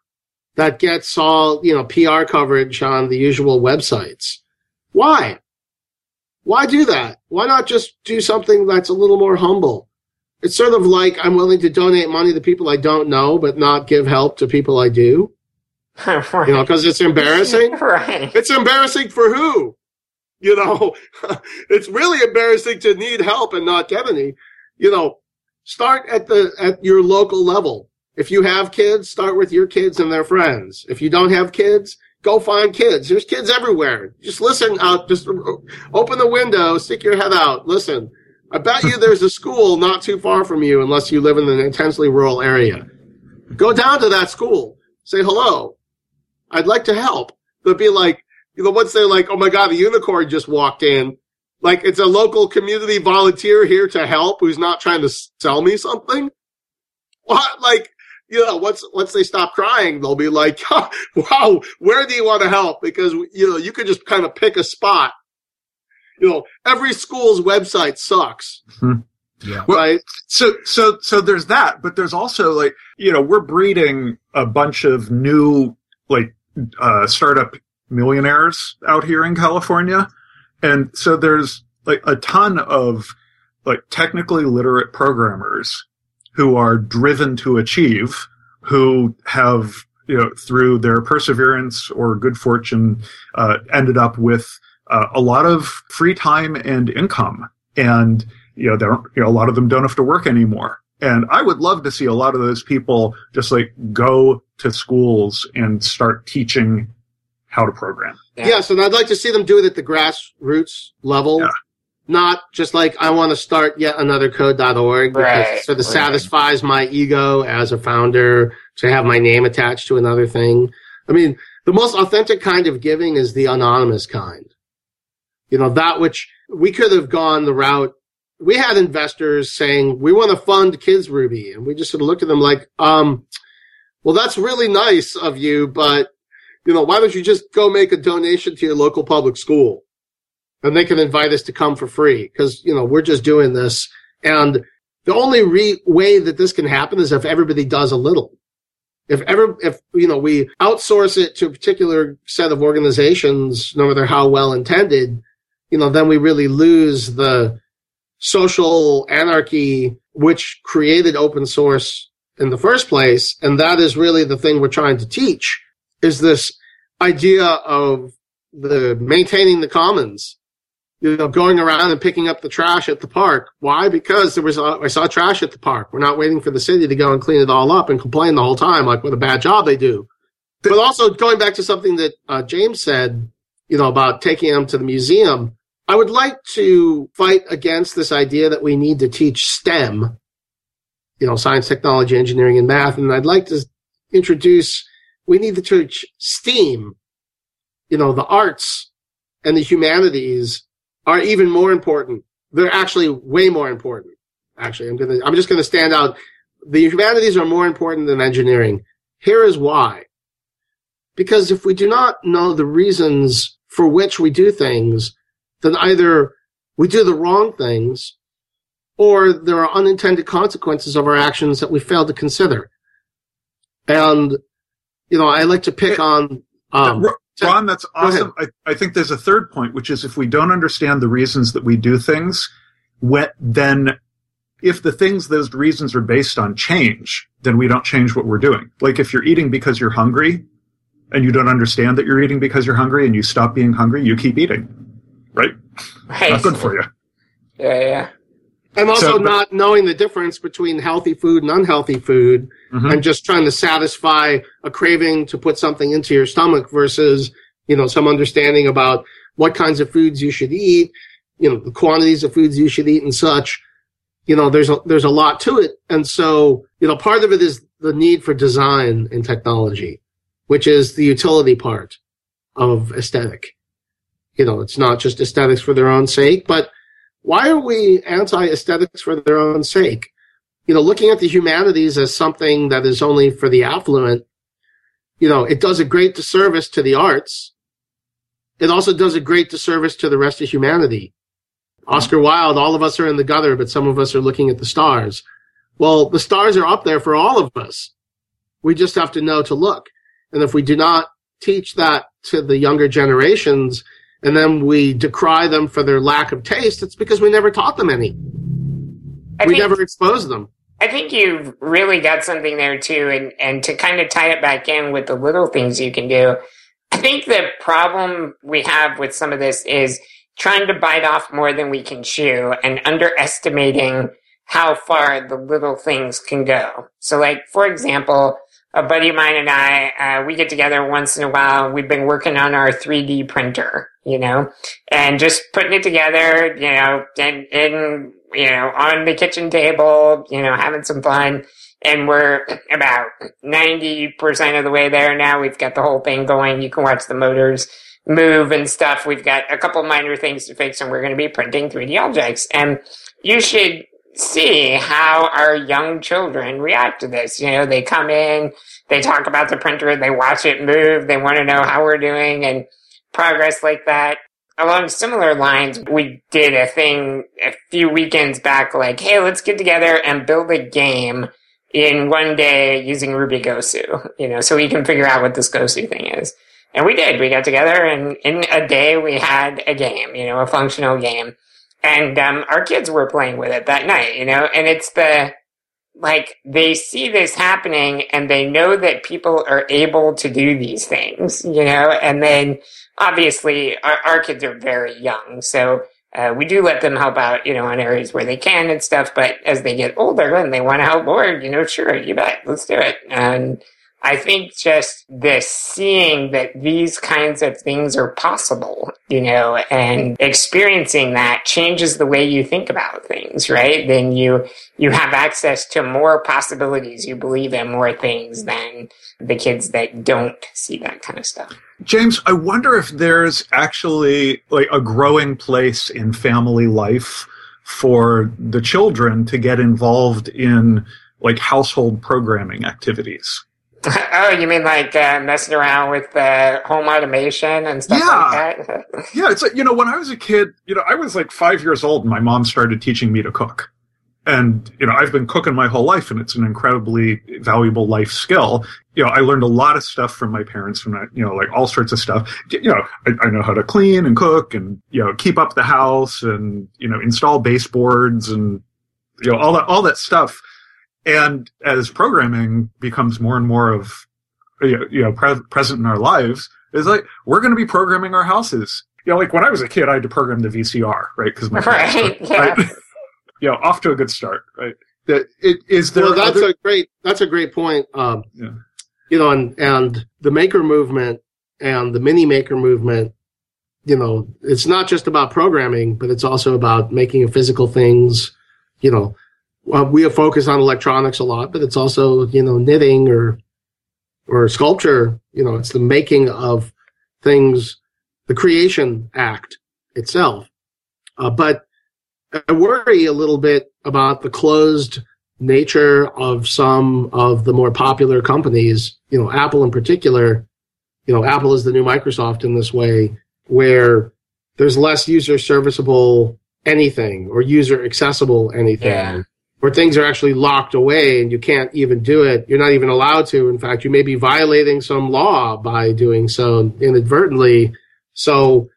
that gets all, you know, PR coverage on the usual websites. Why? why do that? Why not just do something that's a little more humble? It's sort of like I'm willing to donate money to people I don't know, but not give help to people I do. right. (laughs) You know, because it's embarrassing. (laughs) right. It's embarrassing for who? You know, (laughs) it's really embarrassing to need help and not get any. You know, start at the at your local level. If you have kids, start with your kids and their friends. If you don't have kids, go find kids. There's kids everywhere. Just listen out. Just open the window, stick your head out, listen. I bet you there's a school not too far from you, unless you live in an intensely rural area. Go down to that school. Say hello. I'd like to help. They'll be like, you know, once they're like, oh my God, the unicorn just walked in. Like it's a local community volunteer here to help who's not trying to sell me something. What? Like, you know, once, once they stop crying, they'll be like, (laughs) wow, where do you want to help? Because, you know, you could just kind of pick a spot. You know, every school's website sucks, Yeah. right? so so so there's that but there's also like you know we're breeding a bunch of new like uh startup millionaires out here in california and so there's like a ton of like technically literate programmers who are driven to achieve who have you know through their perseverance or good fortune uh, ended up with uh, a lot of free time and income and you know, you know, a lot of them don't have to work anymore. And I would love to see a lot of those people just like go to schools and start teaching how to program. Yeah. Yes, and I'd like to see them do it at the grassroots level. Yeah. Not just like I want to start yet another code.org because Right, it sort of right. satisfies my ego as a founder to have my name attached to another thing. I mean, the most authentic kind of giving is the anonymous kind. You know, that which we could have gone the route. We had investors saying, we want to fund Kids Ruby. And we just sort of looked at them like, um, well, that's really nice of you, but you know, why don't you just go make a donation to your local public school? And they can invite us to come for free because, you know, we're just doing this. And the only re- way that this can happen is if everybody does a little. If ever, if, you know, we outsource it to a particular set of organizations, no matter how well intended, you know, then we really lose the social anarchy which created open source in the first place. And that is really the thing we're trying to teach is this idea of the maintaining the commons, you know, going around and picking up the trash at the park. Why? Because there was, a, I saw trash at the park. We're not waiting for the city to go and clean it all up and complain the whole time, like what a bad job they do. But also going back to something that uh, James said, you know, about taking them to the museum. I would like to fight against this idea that we need to teach STEM, you know, science, technology, engineering, and math. And I'd like to introduce, we need the church STEAM, you know, the arts and the humanities are even more important. They're actually way more important. Actually, I'm gonna, I'm just gonna stand out. The humanities are more important than engineering. Here is why. Because if we do not know the reasons for which we do things, then either we do the wrong things or there are unintended consequences of our actions that we fail to consider. And, you know, I like to pick on, um, Ron, that's awesome. I, I think there's a third point, which is if we don't understand the reasons that we do things, when, then if the things those reasons are based on change, then we don't change what we're doing. Like if you're eating because you're hungry and you don't understand that you're eating because you're hungry and you stop being hungry, you keep eating. Right? Right. Not good for you. Yeah, yeah. And also So- not knowing the difference between healthy food and unhealthy food Mhm. and just trying to satisfy a craving to put something into your stomach versus, you know, some understanding about what kinds of foods you should eat, you know, the quantities of foods you should eat and such. You know, there's a, there's a lot to it. And so, you know, part of it is the need for design and technology, which is the utility part of aesthetic. You know, it's not just aesthetics for their own sake, but why are we anti aesthetics for their own sake? you know, looking at the humanities as something that is only for the affluent, you know, it does a great disservice to the arts. It also does a great disservice to the rest of humanity. Oscar Wilde, all of us are in the gutter, but some of us are looking at the stars. Well, the stars are up there for all of us. We just have to know to look. And if we do not teach that to the younger generations and then we decry them for their lack of taste, it's because we never taught them any. I we think, never exposed them. I think you've really got something there too, and and to kind of tie it back in with the little things you can do. I think the problem we have with some of this is trying to bite off more than we can chew and underestimating how far the little things can go. So, like for example, a buddy of mine and I, uh, we get together once in a while. We've been working on our 3D printer, you know, and just putting it together, you know, and, and, you know, on the kitchen table, you know, having some fun. And we're about 90% of the way there now. We've got the whole thing going. You can watch the motors move and stuff. We've got a couple minor things to fix and we're going to be printing 3D objects. And you should see how our young children react to this. You know, they come in, they talk about the printer, they watch it move, they want to know how we're doing and progress like that. Along similar lines, we did a thing a few weekends back like, hey, let's get together and build a game in one day using Ruby Gosu, you know, so we can figure out what this Gosu thing is. And we did. We got together and in a day we had a game, you know, a functional game and um, our kids were playing with it that night, you know, and it's the like they see this happening and they know that people are able to do these things, you know, and then obviously our, our kids are very young, so uh, we do let them help out, you know, on areas where they can and stuff. But as they get older and they want to help more, you know, sure, you bet, let's do it. And I think just the seeing that these kinds of things are possible, you know, and experiencing that changes the way you think about things, right? Then you, you have access to more possibilities. You believe in more things than the kids that don't see that kind of stuff. James, I wonder if there's actually like a growing place in family life for the children to get involved in like household programming activities. (laughs) oh, you mean like uh, messing around with uh, home automation and stuff Yeah. like that? (laughs) Yeah, it's like, you know, when I was a kid, you know, I was like five years old and my mom started teaching me to cook. And, you know, I've been cooking my whole life and it's an incredibly valuable life skill. You know, I learned a lot of stuff from my parents from that, you know, like all sorts of stuff. You know, I, I know how to clean and cook and, you know, keep up the house and, you know, install baseboards and, you know, all that, all that stuff. And as programming becomes more and more of, you know, you know pre- present in our lives, it's like, we're going to be programming our houses. You know, like when I was a kid, I had to program the VCR, right? Because my (laughs) parents Right, were- yeah. You know, off to a good start, right? That it is there. Well, that's other- a great that's a great point. Um, Yeah. You know, and and the maker movement and the mini maker movement. You know, it's not just about programming, but it's also about making physical things. You know, well, we have focused on electronics a lot, but it's also you know knitting or or sculpture. You know, it's the making of things, the creation act itself. Uh, but I worry a little bit about the closed nature of some of the more popular companies, you know, Apple in particular. You know, Apple is the new Microsoft in this way, where there's less user serviceable anything or user accessible anything, Yeah. where things are actually locked away and you can't even do it. You're not even allowed to. In fact, you may be violating some law by doing so inadvertently. So,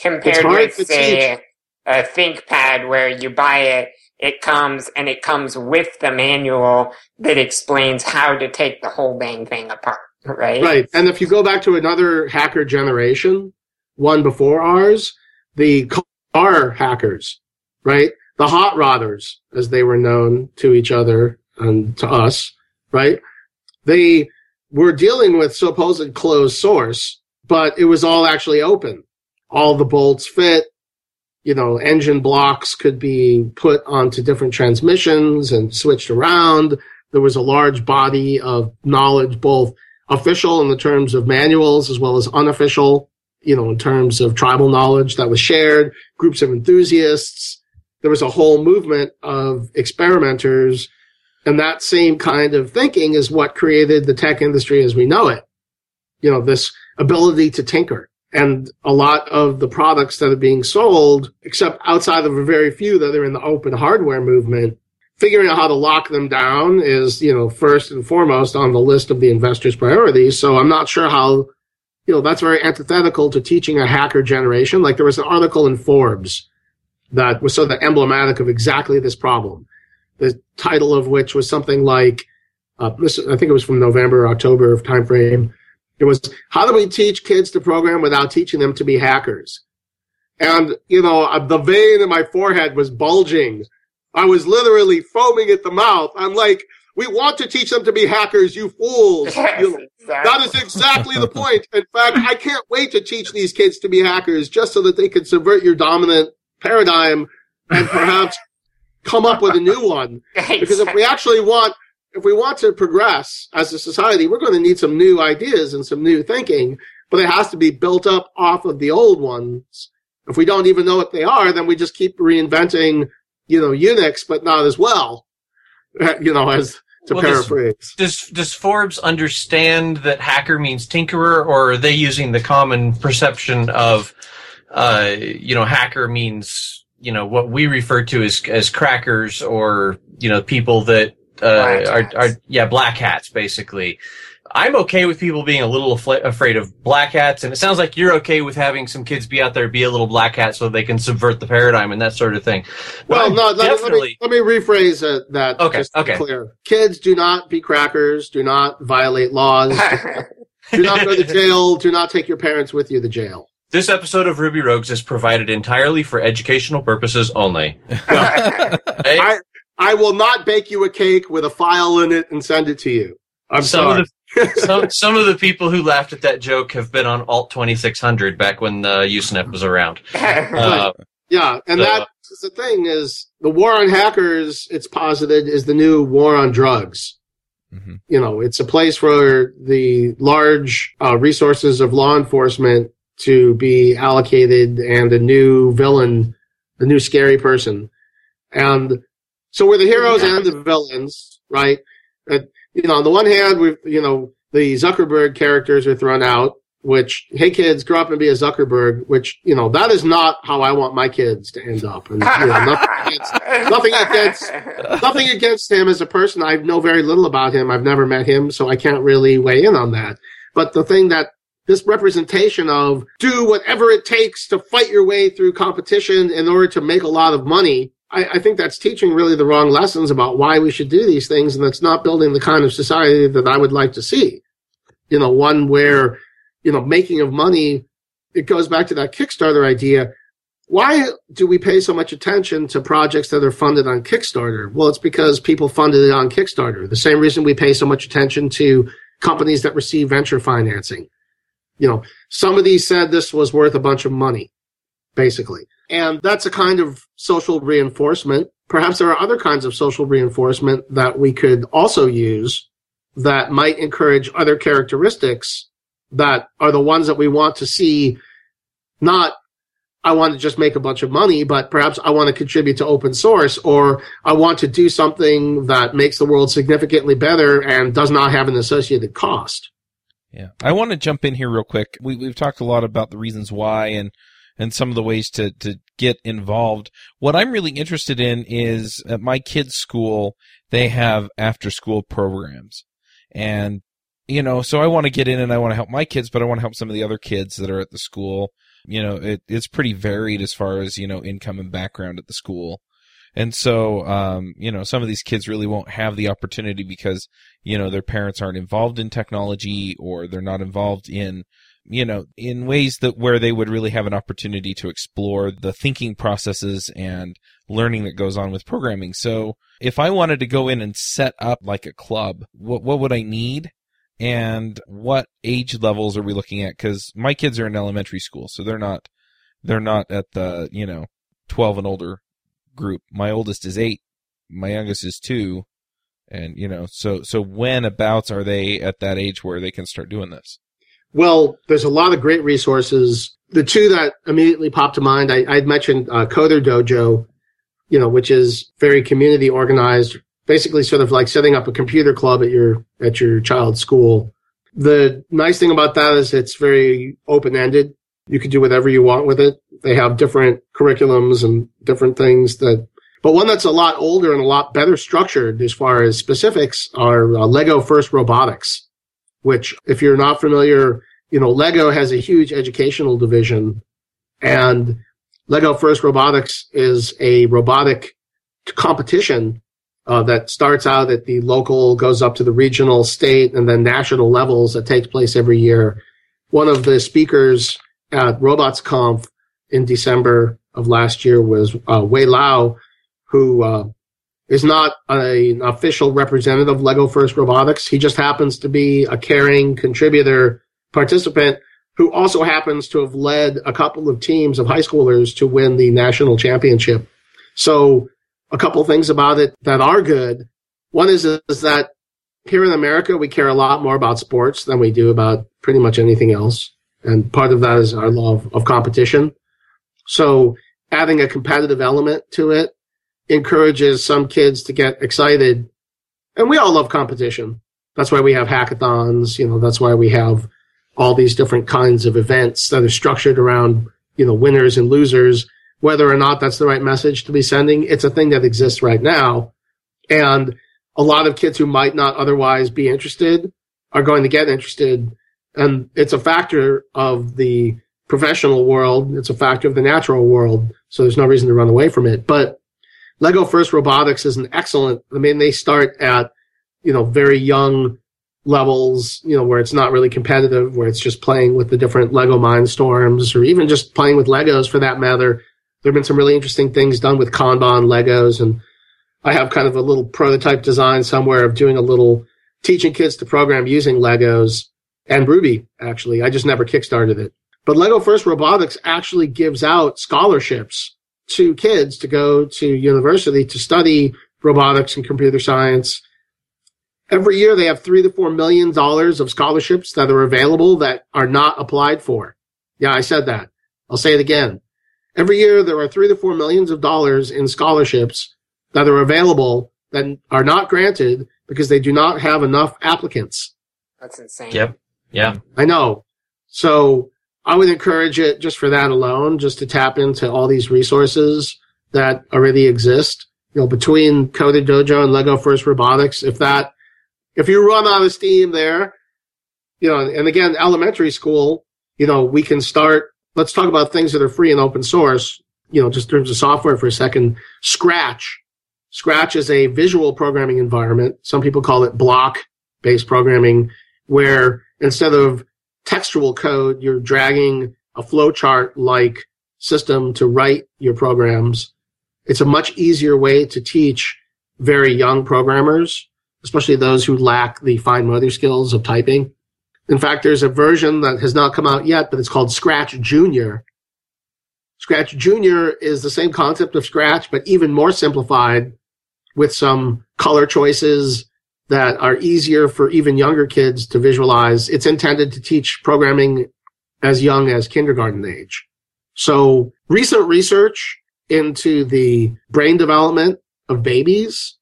compared hard with to say a ThinkPad where you buy it, it comes and it comes with the manual that explains how to take the whole dang thing apart, right? Right. And if you go back to another hacker generation, one before ours, the car hackers, right? The hot rodders, as they were known to each other and to us, right? They were dealing with supposed closed source, but it was all actually open. All the bolts fit. You know, engine blocks could be put onto different transmissions and switched around. There was a large body of knowledge, both official in the terms of manuals as well as unofficial, you know, in terms of tribal knowledge that was shared, groups of enthusiasts. There was a whole movement of experimenters. And that same kind of thinking is what created the tech industry as we know it. You know, this ability to tinker. And a lot of the products that are being sold, except outside of a very few that are in the open hardware movement, figuring out how to lock them down is, you know, first and foremost on the list of the investors' priorities. So I'm not sure how you know, that's very antithetical to teaching a hacker generation. Like there was an article in Forbes that was sort of emblematic of exactly this problem. The title of which was something like, uh, this, I think it was from November, October of time frame. It was, how do we teach kids to program without teaching them to be hackers? And, you know, uh, the vein in my forehead was bulging. I was literally foaming at the mouth. I'm like, we want to teach them to be hackers, you fools. (laughs) Yes, You know, exactly. that is exactly the point. In fact, I can't wait to teach these kids to be hackers just so that they can subvert your dominant paradigm and perhaps come up with a new one. (laughs) Because if we actually want, if we want to progress as a society, we're going to need some new ideas and some new thinking, but it has to be built up off of the old ones. If we don't even know what they are, then we just keep reinventing, you know, Unix, but not as well, (laughs) you know, as to Well, paraphrase. Does does Forbes understand that hacker means tinkerer, or are they using the common perception of, uh, you know, hacker means you know what we refer to as as crackers, or you know, people that uh, Black are are yeah black hats basically. I'm okay with people being a little afla- afraid of black hats, and it sounds like you're okay with having some kids be out there be a little black hat so they can subvert the paradigm and that sort of thing. But Well, no, let, me- let, definitely. me, let me rephrase uh, that. Okay, just to be okay. Clear. Kids do not be crackers. Do not violate laws. (laughs) do not go to jail. Do not take your parents with you to jail. This episode of Ruby Rogues is provided entirely for educational purposes only. (laughs) Hey, I I will not bake you a cake with a file in it and send it to you. I'm some sorry. of the (laughs) some some of the people who laughed at that joke have been on Alt twenty six hundred back when uh, Usenet was around. (laughs) Uh, yeah, and So- that's the thing is the war on hackers. It's posited is the new war on drugs. Mhm. you know, it's a place for the large uh, resources of law enforcement to be allocated and a new villain, a new scary person. And so we're the heroes and the villains, right? Uh, you know, on the one hand, we you know, the Zuckerberg characters are thrown out, which, hey kids, grow up and be a Zuckerberg, which, you know, that is not how I want my kids to end up. And, you know, nothing against, (laughs) nothing against- nothing against him as a person. I know very little about him. I've never met him, so I can't really weigh in on that. But the thing that this representation of do whatever it takes to fight your way through competition in order to make a lot of money, I, I think that's teaching really the wrong lessons about why we should do these things, and that's not building the kind of society that I would like to see. You know, one where, you know, making of money, it goes back to that Kickstarter idea why do we pay so much attention to projects that are funded on Kickstarter? Well, it's because people funded it on Kickstarter. The same reason we pay so much attention to companies that receive venture financing. You know, somebody said this was worth a bunch of money, basically. And that's a kind of social reinforcement. Perhaps there are other kinds of social reinforcement that we could also use that might encourage other characteristics that are the ones that we want to see not I want to just make a bunch of money, but perhaps I want to contribute to open source or I want to do something that makes the world significantly better and does not have an associated cost. Yeah, I want to jump in here real quick. We, we've talked a lot about the reasons why and and some of the ways to to get involved. What I'm really interested in is at my kids' school they have after school programs, and you know, so I want to get in and I want to help my kids, but I want to help some of the other kids that are at the school. You know, it, it's pretty varied as far as you know income and background at the school. And so, um, you know, some of these kids really won't have the opportunity because, you know, their parents aren't involved in technology or they're not involved in, you know, in ways that where they would really have an opportunity to explore the thinking processes and learning that goes on with programming. So if I wanted to go in and set up like a club, what, what would I need? And what age levels are we looking at? Cause my kids are in elementary school, so they're not, they're not at the, you know, 12 and older group. My oldest is eight. My youngest is two. And, you know, so, so when abouts are they at that age where they can start doing this? Well, there's a lot of great resources. The two that immediately popped to mind, I, I'd mentioned uh, Coder Dojo, you know, which is very community organized, basically sort of like setting up a computer club at your at your child's school. The nice thing about that is it's very open ended. You can do whatever you want with it. They have different curriculums and different things that. But one that's a lot older and a lot better structured as far as specifics are uh, Lego First Robotics which if you're not familiar, you know, Lego has a huge educational division and Lego First Robotics is a robotic competition uh, that starts out at the local, goes up to the regional, state, and then national levels that takes place every year. One of the speakers at RobotsConf in December of last year was uh, Wei Lao, who uh, is not a, an official representative of Lego First Robotics. He just happens to be a caring contributor participant who also happens to have led a couple of teams of high schoolers to win the national championship. So a couple things about it that are good. One is, is that here in America, we care a lot more about sports than we do about pretty much anything else. And part of that is our love of competition. So adding a competitive element to it encourages some kids to get excited. And we all love competition. That's why we have hackathons. You know, that's why we have all these different kinds of events that are structured around, you know, winners and losers. Whether or not that's the right message to be sending, it's a thing that exists right now. And a lot of kids who might not otherwise be interested are going to get interested. And it's a factor of the professional world. It's a factor of the natural world. So there's no reason to run away from it. But Lego First Robotics is an excellent, I mean, they start at, you know, very young levels, you know, where it's not really competitive, where it's just playing with the different Lego Mindstorms or even just playing with Legos for that matter. There have been some really interesting things done with Kanban Legos and I have kind of a little prototype design somewhere of doing a little teaching kids to program using Legos and Ruby, actually. I just never kickstarted it. But Lego First Robotics actually gives out scholarships to kids to go to university to study robotics and computer science. Every year they have three to four million dollars of scholarships that are available that are not applied for. Yeah, I said that. I'll say it again. Every year there are three to four millions of dollars in scholarships that are available that are not granted because they do not have enough applicants. That's insane. Yep. Yeah. I know. So I would encourage it just for that alone, just to tap into all these resources that already exist. You know, between Coder Dojo and Lego First Robotics, if that, if you run out of steam there, you know, and again, elementary school, you know, we can start, let's talk about things that are free and open source, you know, just in terms of software for a second. Scratch. Scratch is a visual programming environment. Some people call it block based programming where instead of textual code, you're dragging a flowchart like system to write your programs. It's a much easier way to teach very young programmers, especially those who lack the fine motor skills of typing. In fact, there's a version that has not come out yet, but it's called Scratch Junior. Scratch Junior is the same concept of Scratch, but even more simplified with some color choices that are easier for even younger kids to visualize. It's intended to teach programming as young as kindergarten age. So recent research into the brain development of babies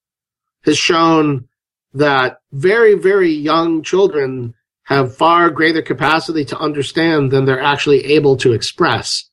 has shown that very, very young children have far greater capacity to understand than they're actually able to express.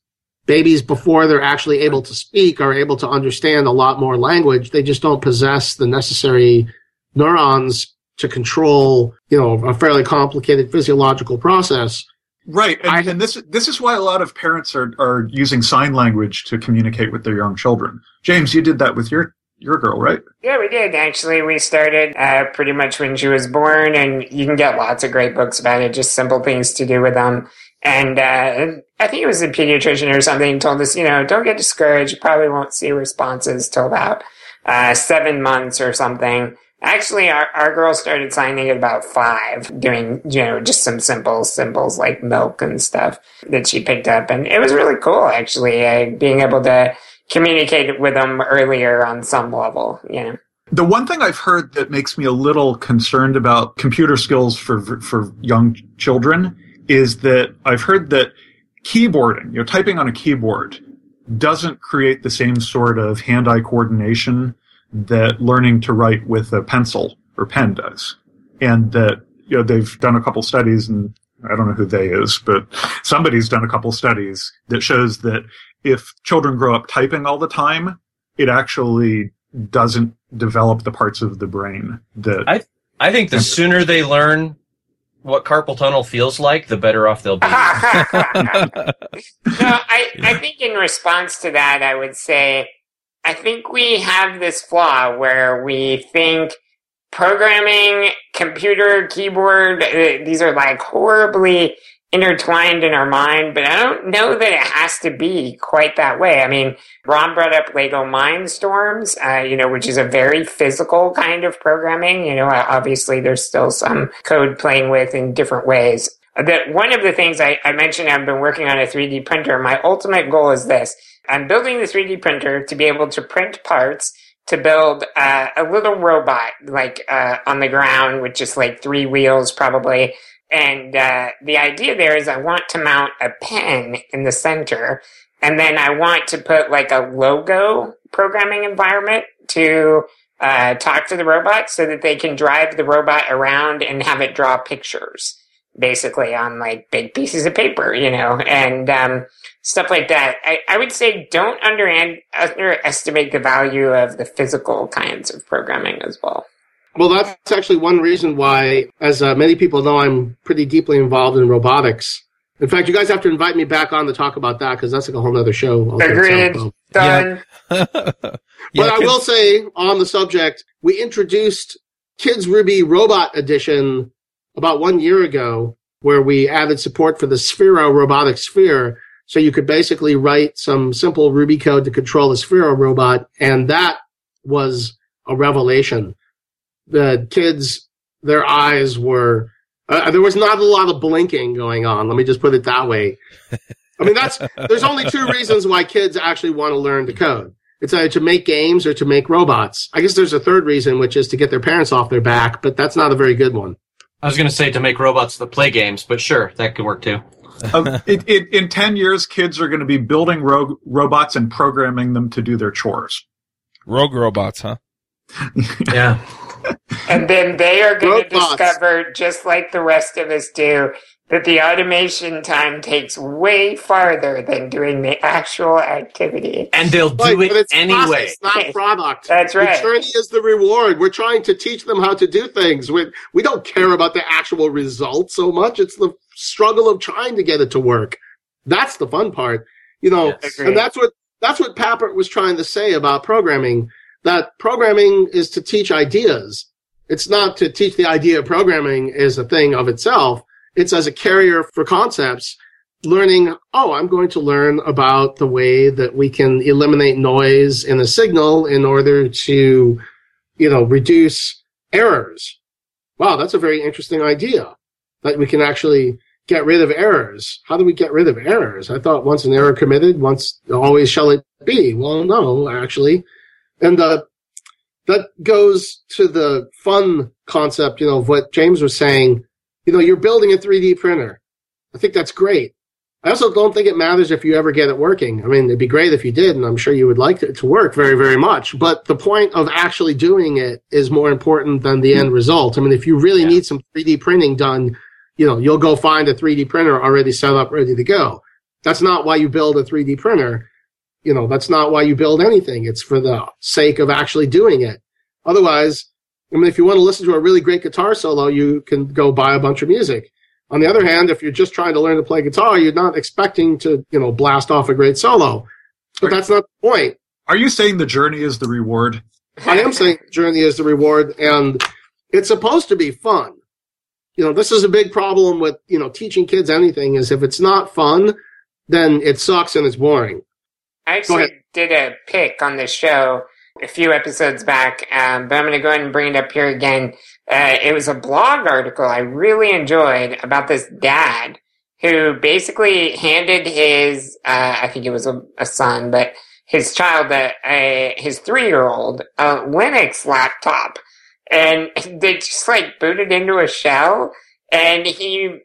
Babies before they're actually able to speak are able to understand a lot more language. They just don't possess the necessary neurons to control, you know, a fairly complicated physiological process. Right, and, I- and this this is why a lot of parents are are using sign language to communicate with their young children. James, you did that with your your girl, right? Yeah, we did actually. We started uh, pretty much when she was born, and you can get lots of great books about it. Just simple things to do with them. And uh, I think it was a pediatrician or something told us, you know, don't get discouraged. You probably won't see responses till about uh, seven months or something. Actually, our, our girl started signing at about five, doing, you know, just some simple symbols like milk and stuff that she picked up. And it was really cool, actually, uh, being able to communicate with them earlier on some level, you know. The one thing I've heard that makes me a little concerned about computer skills for for young children is that I've heard that keyboarding, you know, typing on a keyboard doesn't create the same sort of hand-eye coordination that learning to write with a pencil or pen does. And that, you know, they've done a couple studies and I don't know who they is, but somebody's done a couple studies that shows that if children grow up typing all the time, it actually doesn't develop the parts of the brain that I think the sooner they learn what carpal tunnel feels like, the better off they'll be. (laughs) (laughs) no, I, I think in response to that, I would say, I think we have this flaw where we think programming, computer, keyboard, uh, these are like horribly intertwined in our mind, but I don't know that it has to be quite that way. I mean, Ron brought up Lego Mindstorms, uh, you know, which is a very physical kind of programming. You know, obviously there's still some code playing with in different ways. That one of the things I, I mentioned, I've been working on a 3D printer. My ultimate goal is this. I'm building the 3D printer to be able to print parts to build uh, a little robot like uh, on the ground with just like three wheels probably. And uh, the idea there is I want to mount a pen in the center, and then I want to put like a logo programming environment to uh, talk to the robot so that they can drive the robot around and have it draw pictures, basically on like big pieces of paper, you know, and um, stuff like that. I, I would say don't under- underestimate the value of the physical kinds of programming as well. Well, that's actually one reason why, as uh, many people know, I'm pretty deeply involved in robotics. In fact, you guys have to invite me back on to talk about that because that's like a whole other show. Agreed. Done. (laughs) yeah, but I will say on the subject, we introduced Kids Ruby Robot Edition about one year ago, where we added support for the Sphero robotic sphere. So you could basically write some simple Ruby code to control the Sphero robot. And that was a revelation the kids, their eyes were, uh, there was not a lot of blinking going on. Let me just put it that way. I mean, that's, there's only two reasons why kids actually want to learn to code. It's either to make games or to make robots. I guess there's a third reason, which is to get their parents off their back, but that's not a very good one. I was going to say to make robots that play games, but sure, that could work too. um, it, it, in 10 years, kids are going to be building rogue robots and programming them to do their chores. Rogue robots, huh? (laughs) yeah and then they are going to discover, just like the rest of us do, that the automation time takes way farther than doing the actual activity. And they'll do right, it anyway. It's not product. That's right. The journey is the reward. We're trying to teach them how to do things. We, we don't care about the actual result so much. It's the struggle of trying to get it to work. That's the fun part. You know, yes, and that's what, that's what Papert was trying to say about programming that programming is to teach ideas. It's not to teach the idea of programming is a thing of itself. It's as a carrier for concepts, learning, oh, I'm going to learn about the way that we can eliminate noise in a signal in order to, you know, reduce errors. Wow, that's a very interesting idea that we can actually get rid of errors. How do we get rid of errors? I thought once an error committed, once always shall it be. Well, no, actually, and uh, that goes to the fun concept, you know, of what James was saying. You know, you're building a 3D printer. I think that's great. I also don't think it matters if you ever get it working. I mean, it'd be great if you did, and I'm sure you would like it to work very, very much. But the point of actually doing it is more important than the end result. I mean, if you really yeah. need some 3D printing done, you know, you'll go find a 3D printer already set up, ready to go. That's not why you build a 3D printer you know, that's not why you build anything. It's for the sake of actually doing it. Otherwise, I mean, if you want to listen to a really great guitar solo, you can go buy a bunch of music. On the other hand, if you're just trying to learn to play guitar, you're not expecting to, you know, blast off a great solo. But that's not the point. Are you saying the journey is the reward? I am saying the journey is the reward, and it's supposed to be fun. You know, this is a big problem with, you know, teaching kids anything is if it's not fun, then it sucks and it's boring. I actually did a pick on the show a few episodes back, um, but I'm going to go ahead and bring it up here again. Uh, it was a blog article I really enjoyed about this dad who basically handed his, uh, I think it was a, a, son, but his child, uh, his three year old, a Linux laptop. And (laughs) they just like booted into a shell and he,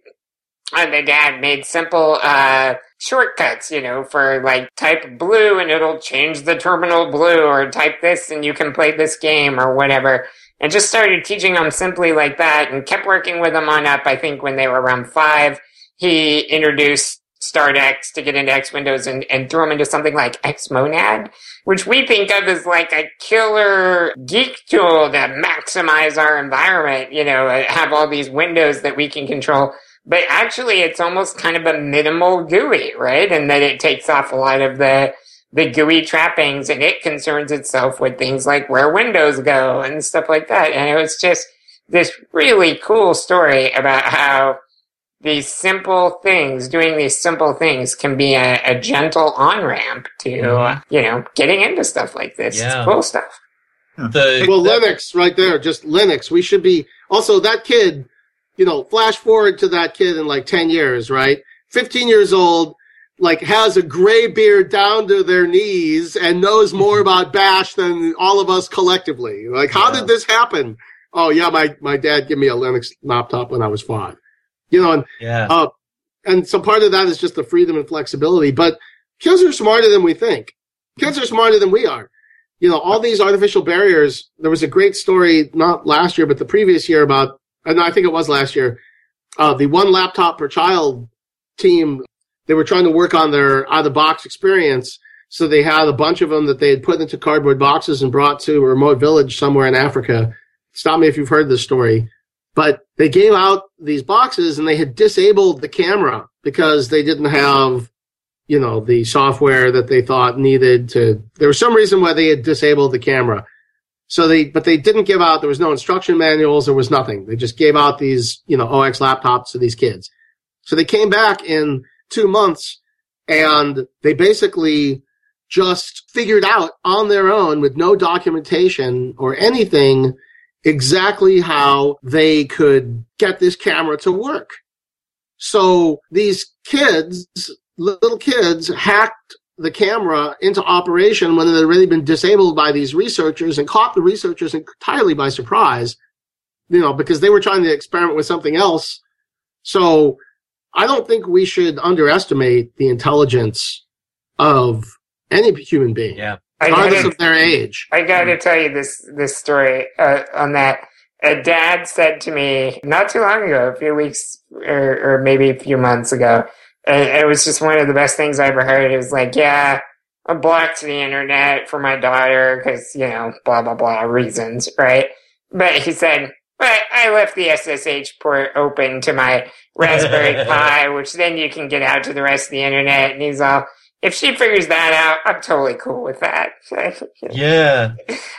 and the dad made simple, uh, shortcuts, you know, for like type blue and it'll change the terminal blue or type this and you can play this game or whatever. And just started teaching them simply like that and kept working with them on up. I think when they were around five, he introduced StartX to get into X Windows and, and throw them into something like Xmonad, which we think of as like a killer geek tool to maximize our environment, you know, uh, have all these windows that we can control. But actually, it's almost kind of a minimal GUI, right? And that it takes off a lot of the the GUI trappings and it concerns itself with things like where windows go and stuff like that. And it was just this really cool story about how these simple things, doing these simple things can be a, a gentle on ramp to, mm-hmm. you know, getting into stuff like this. Yeah. It's cool stuff. The, well, the, Linux right there, just Linux. We should be also that kid, you know, flash forward to that kid in like 10 years, right? 15 years old, like has a gray beard down to their knees and knows more mm-hmm. about Bash than all of us collectively. Like, how yeah. did this happen? Oh yeah, my, my dad gave me a Linux laptop when I was five you know, and yeah. Uh, and so part of that is just the freedom and flexibility. But kids are smarter than we think. Kids are smarter than we are. You know, all these artificial barriers. There was a great story not last year, but the previous year about, and I think it was last year, uh, the one laptop per child team. They were trying to work on their out of the box experience. So they had a bunch of them that they had put into cardboard boxes and brought to a remote village somewhere in Africa. Stop me if you've heard this story. But they gave out these boxes and they had disabled the camera because they didn't have, you know, the software that they thought needed to. There was some reason why they had disabled the camera. So they, but they didn't give out, there was no instruction manuals, there was nothing. They just gave out these, you know, OX laptops to these kids. So they came back in two months and they basically just figured out on their own with no documentation or anything exactly how they could get this camera to work. So these kids, little kids, hacked the camera into operation when it had already been disabled by these researchers and caught the researchers entirely by surprise, you know, because they were trying to experiment with something else. So I don't think we should underestimate the intelligence of any human being. Yeah regardless of their age. I got to tell you this this story uh, on that. A dad said to me not too long ago, a few weeks or, or maybe a few months ago, and it was just one of the best things I ever heard. It was like, yeah, I blocked the internet for my daughter because you know blah blah blah reasons, right? But he said, but I left the SSH port open to my Raspberry (laughs) Pi, which then you can get out to the rest of the internet. And he's all, if she figures that out, I'm totally cool with that. (laughs) yeah.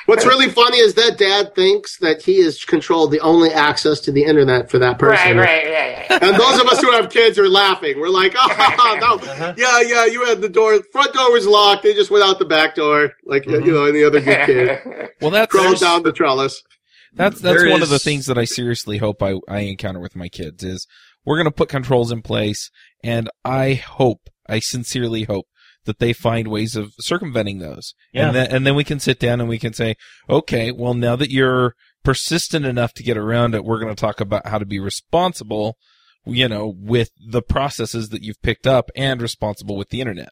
What's really funny is that dad thinks that he has controlled the only access to the internet for that person. Right, right, yeah, yeah. And those of us who have kids are laughing. We're like, oh, (laughs) no, uh-huh. yeah, yeah, you had the door, front door was locked. They just went out the back door, like mm-hmm. you know any other good kid. (laughs) well, that's crawled down the trellis. That's that's there one is... of the things that I seriously hope I I encounter with my kids is we're going to put controls in place, and I hope I sincerely hope that they find ways of circumventing those. Yeah. And then, and then we can sit down and we can say, okay, well, now that you're persistent enough to get around it, we're going to talk about how to be responsible, you know, with the processes that you've picked up and responsible with the internet.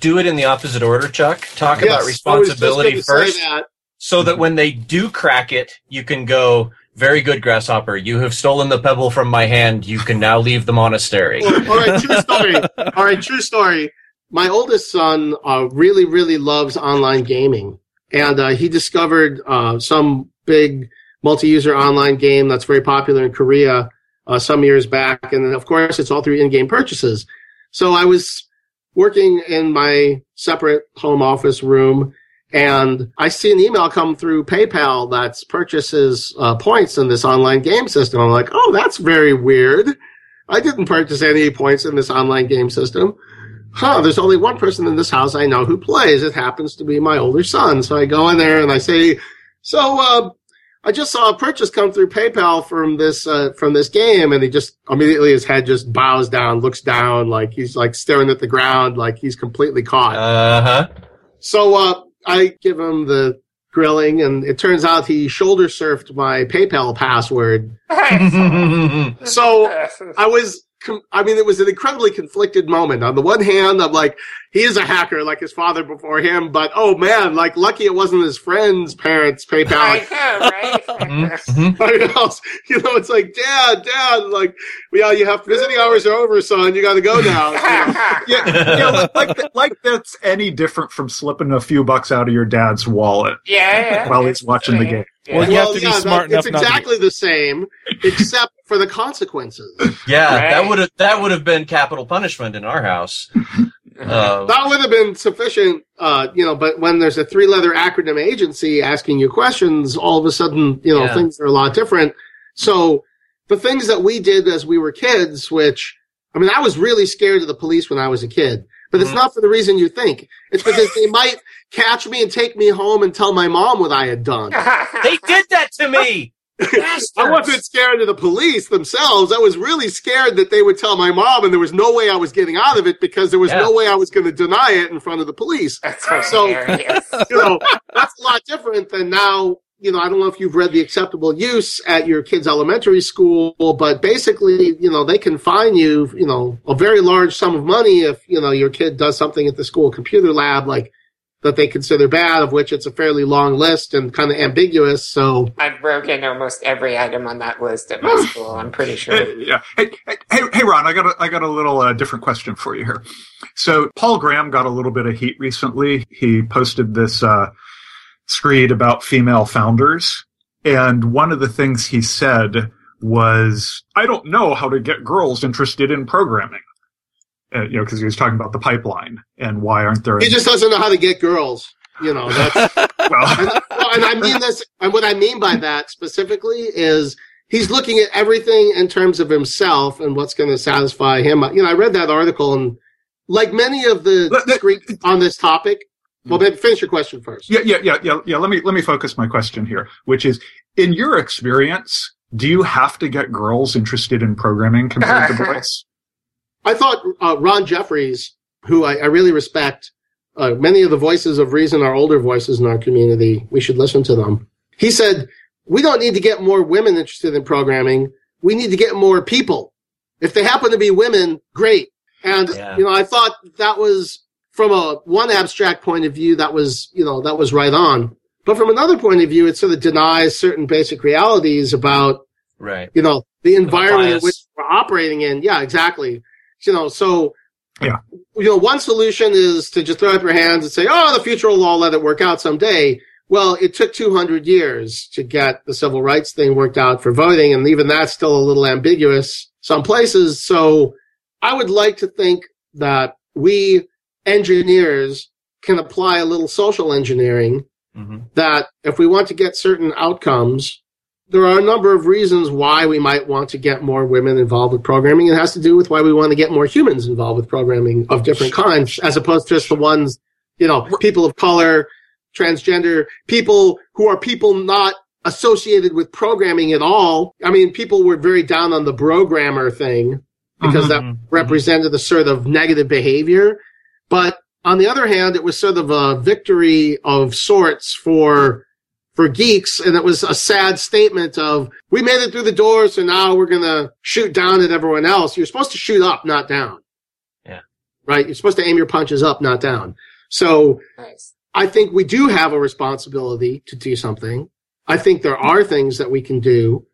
Do it in the opposite order, Chuck. Talk yes, about responsibility first. That. So that when they do crack it, you can go, very good, Grasshopper. You have stolen the pebble from my hand. You can now leave the monastery. all right, true (laughs) story. All right, true story my oldest son uh, really, really loves online gaming, and uh, he discovered uh, some big multi-user online game that's very popular in Korea uh, some years back, and of course, it's all through in-game purchases. So I was working in my separate home office room, and I see an email come through PayPal that's purchases uh, points in this online game system. I'm like, oh, that's very weird. I didn't purchase any points in this online game system huh, there's only one person in this house I know who plays. It happens to be my older son. So I go in there and I say, so, uh, I just saw a purchase come through PayPal from this, uh, from this game. And he just immediately his head just bows down, looks down, like he's like staring at the ground, like he's completely caught. Uh huh. So, uh, I give him the grilling and it turns out he shoulder surfed my PayPal password. (laughs) so I was, com- I mean, it was an incredibly conflicted moment. On the one hand, I'm like, he is a hacker like his father before him, but oh man, like lucky it wasn't his friend's parents' PayPal. I know, right? (laughs) (laughs) Mhm. Else, you know, it's like, dad, dad, like, yeah, you have visiting hours are over, son. You got to go now. (laughs) Yeah, yeah, like like, like that's any different from slipping a few bucks out of your dad's wallet yeah, yeah. while he's watching the game. Yeah. Well, you have to be that- smart enough It's not to be- exactly the same, except for the consequences. (laughs) Yeah, that would have that would have been capital punishment in our house. (laughs) Uh, that would have been sufficient, uh, you know. But when there's a three-letter acronym agency asking you questions, all of a sudden, you know, Yeah. things are a lot different. So the things that we did as we were kids, which I mean, I was really scared of the police when I was a kid. But it's Mhm. not for the reason you think. It's because they might catch me and take me home and tell my mom what I had done. (laughs) they did that to me. I wasn't scared of the police themselves. I was really scared that they would tell my mom, and there was no way I was getting out of it because there was Yeah. no way I was going to deny it in front of the police. That's so So- hilarious. (laughs) You know, that's a lot different than now. You know, I don't know if you've read the acceptable use at your kid's elementary school, but basically, you know, they can fine you, you know, a very large sum of money if, you know, your kid does something at the school computer lab, like that they consider bad, of which it's a fairly long list and kind of ambiguous. So, I've broken almost every item on that list at my (sighs) school. I'm pretty sure. Yeah. Hey, hey, hey, hey, Ron, I got a, I got a little uh, different question for you here. So Paul Graham got a little bit of heat recently. He posted this uh, screed about female founders, and one of the things he said was, "I don't know how to get girls interested in programming." Uh, you know, because he was talking about the pipeline and why aren't there? he just doesn't know how to get girls. You know, that's, (laughs) well, (laughs) and, well, and I mean this, and what I mean by that specifically is he's looking at everything in terms of himself and what's going to satisfy him. You know, I read that article, and like many of the Let- let- on this topic, well, maybe finish your question first. Yeah, yeah, yeah, yeah, yeah. Let me let me focus my question here, which is, in your experience, do you have to get girls interested in programming compared to boys? I thought uh, Ron Jeffries, who I, I really respect, uh, many of the voices of reason are older voices in our community. We should listen to them. He said, "We don't need to get more women interested in programming. We need to get more people. If they happen to be women, great." And Yeah. you know, I thought that was from a one abstract point of view, that was you know that was right on. But from another point of view, it sort of denies certain basic realities about Right. you know the environment in which we're operating in yeah exactly you know so Yeah. you know one solution is to just throw up your hands and say oh the future will all let it work out someday. Well it took 200 years to get the civil rights thing worked out for voting and even that's still a little ambiguous some places. So i would like to think that we engineers can apply a little social engineering hmm that if we want to get certain outcomes, there are a number of reasons why we might want to get more women involved with programming. It has to do with why we want to get more humans involved with programming of different kinds, as opposed to just the ones, you know, people of color, transgender, people who are people not associated with programming at all. I mean, people were very down on the programmer thing because that Mhm. represented a sort of negative behavior. But on the other hand, it was sort of a victory of sorts for for geeks, and it was a sad statement of we made it through the door, so now we're gonna shoot down at everyone else. You're supposed to shoot up, not down. Yeah. Right? You're supposed to aim your punches up, not down. So Nice. I think we do have a responsibility to do something. I think there are things that we can do.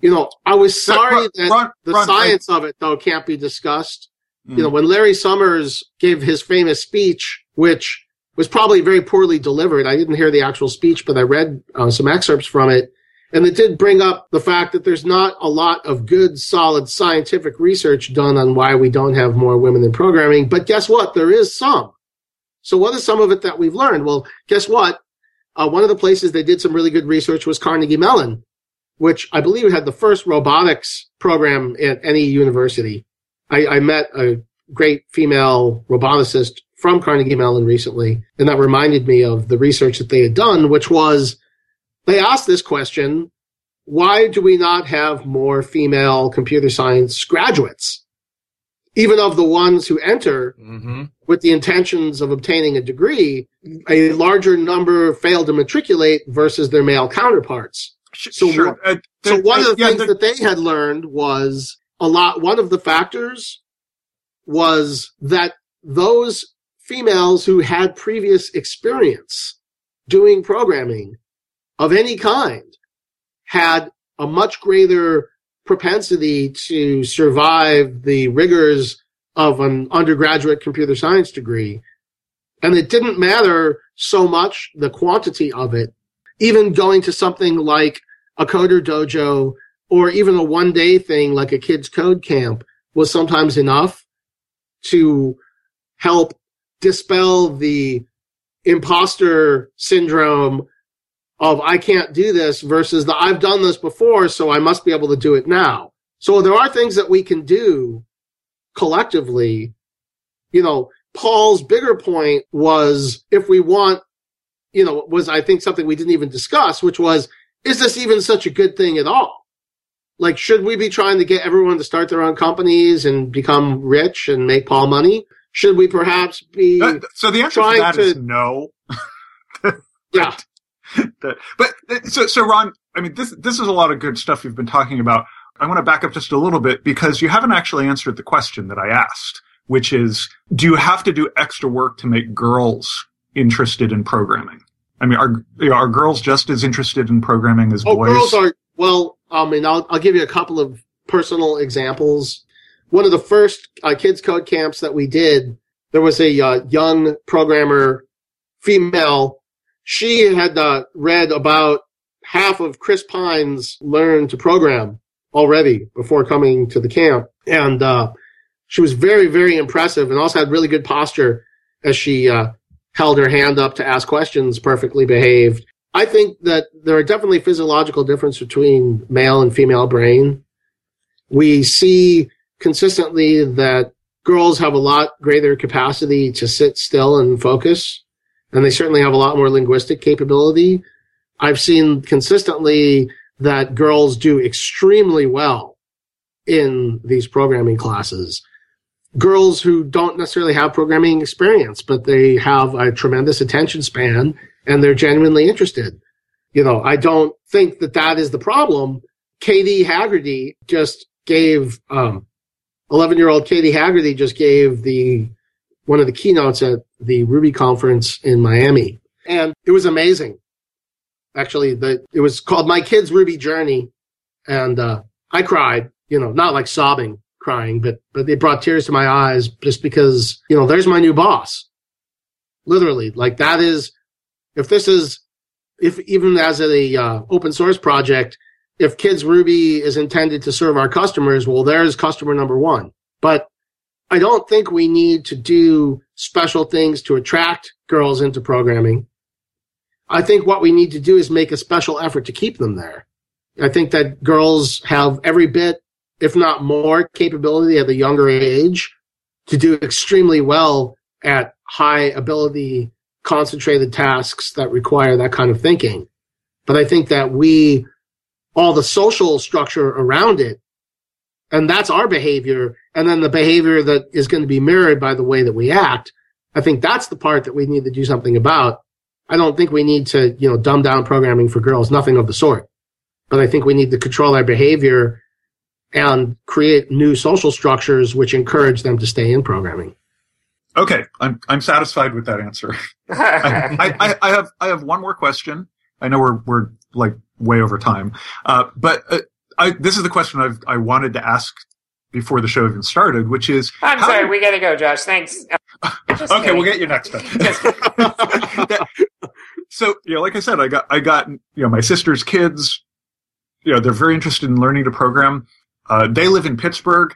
You know, I was sorry Ron- that Ron- the Ron, I- science of it though can't be discussed. Mm. You know, when Larry Summers gave his famous speech, which was probably very poorly delivered, I didn't hear the actual speech, but I read uh, some excerpts from it. And it did bring up the fact that there's not a lot of good, solid scientific research done on why we don't have more women in programming. But guess what? There is some. So what is some of it that we've learned? Well, guess what? Uh, one of the places they did some really good research was Carnegie Mellon, which I believe had the first robotics program at any university. I, I met a great female roboticist from Carnegie Mellon recently, and that reminded me of the research that they had done, which was they asked this question why do we not have more female computer science graduates? Even of the ones who enter hmm with the intentions of obtaining a degree, a larger number fail to matriculate versus their male counterparts. So sure. Uh, So one of the yeah, things that they had learned was a lot, one of the factors was that those females who had previous experience doing programming of any kind had a much greater propensity to survive the rigors of an undergraduate computer science degree. And it didn't matter so much the quantity of it. Even going to something like a coder dojo or even a one day thing like a kids code camp was sometimes enough to help dispel the imposter syndrome of I can't do this versus the I've done this before, so I must be able to do it now. So there are things that we can do collectively. You know, Paul's bigger point was if we want, you know, was I think something we didn't even discuss, which was, is this even such a good thing at all? Like, should we be trying to get everyone to start their own companies and become rich and make Paul money? Should we perhaps be? Uh, so the answer to that to, is no. (laughs) yeah. (laughs) but so so Ron, I mean this this is a lot of good stuff you've been talking about. I want to back up just a little bit because you haven't actually answered the question that I asked, which is do you have to do extra work to make girls interested in programming? I mean, are are girls just as interested in programming as oh, boys? Girls are well. I mean, I'll I'll give you a couple of personal examples. One of the first uh, kids code camps that we did, there was a uh, young programmer, female she had uh, read about half of Chris Pine's Learn to Program already before coming to the camp. And uh, she was very, very impressive and also had really good posture as she uh, held her hand up to ask questions, perfectly behaved. I think that there are definitely physiological differences between male and female brain. We see consistently that girls have a lot greater capacity to sit still and focus and they certainly have a lot more linguistic capability. I've seen consistently that girls do extremely well in these programming classes. Girls who don't necessarily have programming experience, but they have a tremendous attention span and they're genuinely interested. You know, I don't think that that is the problem. Katie Haggerty just gave, um, 11 year old Katie Haggerty just gave the one of the keynotes at the Ruby conference in Miami. And it was amazing. Actually, the, it was called My Kids Ruby Journey. And, uh, I cried, you know, not like sobbing crying, but, but it brought tears to my eyes just because, you know, there's my new boss. Literally, like that is, if this is, if even as a uh, open source project, if Kids Ruby is intended to serve our customers, well, there's customer number one. But I don't think we need to do special things to attract girls into programming. I think what we need to do is make a special effort to keep them there. I think that girls have every bit, if not more, capability at a younger age to do extremely well at high ability, concentrated tasks that require that kind of thinking. But I think that we, all the social structure around it, and that's our behavior and then the behavior that is going to be mirrored by the way that we act. I think that's the part that we need to do something about. I don't think we need to, you know, dumb down programming for girls, nothing of the sort. But I think we need to control our behavior and create new social structures which encourage them to stay in programming. Okay, I'm I'm satisfied with that answer. (laughs) I, I, I, have I have one more question. I know we're we're like way over time, uh, but uh, I, this is the question I've I wanted to ask before the show even started, which is I'm sorry, we gotta go, Josh. Thanks. (laughs) okay, kidding. we'll get you next time. (laughs) (laughs) so, you know, like I said, I got I got you know my sister's kids. You know, they're very interested in learning to program. Uh, they live in Pittsburgh.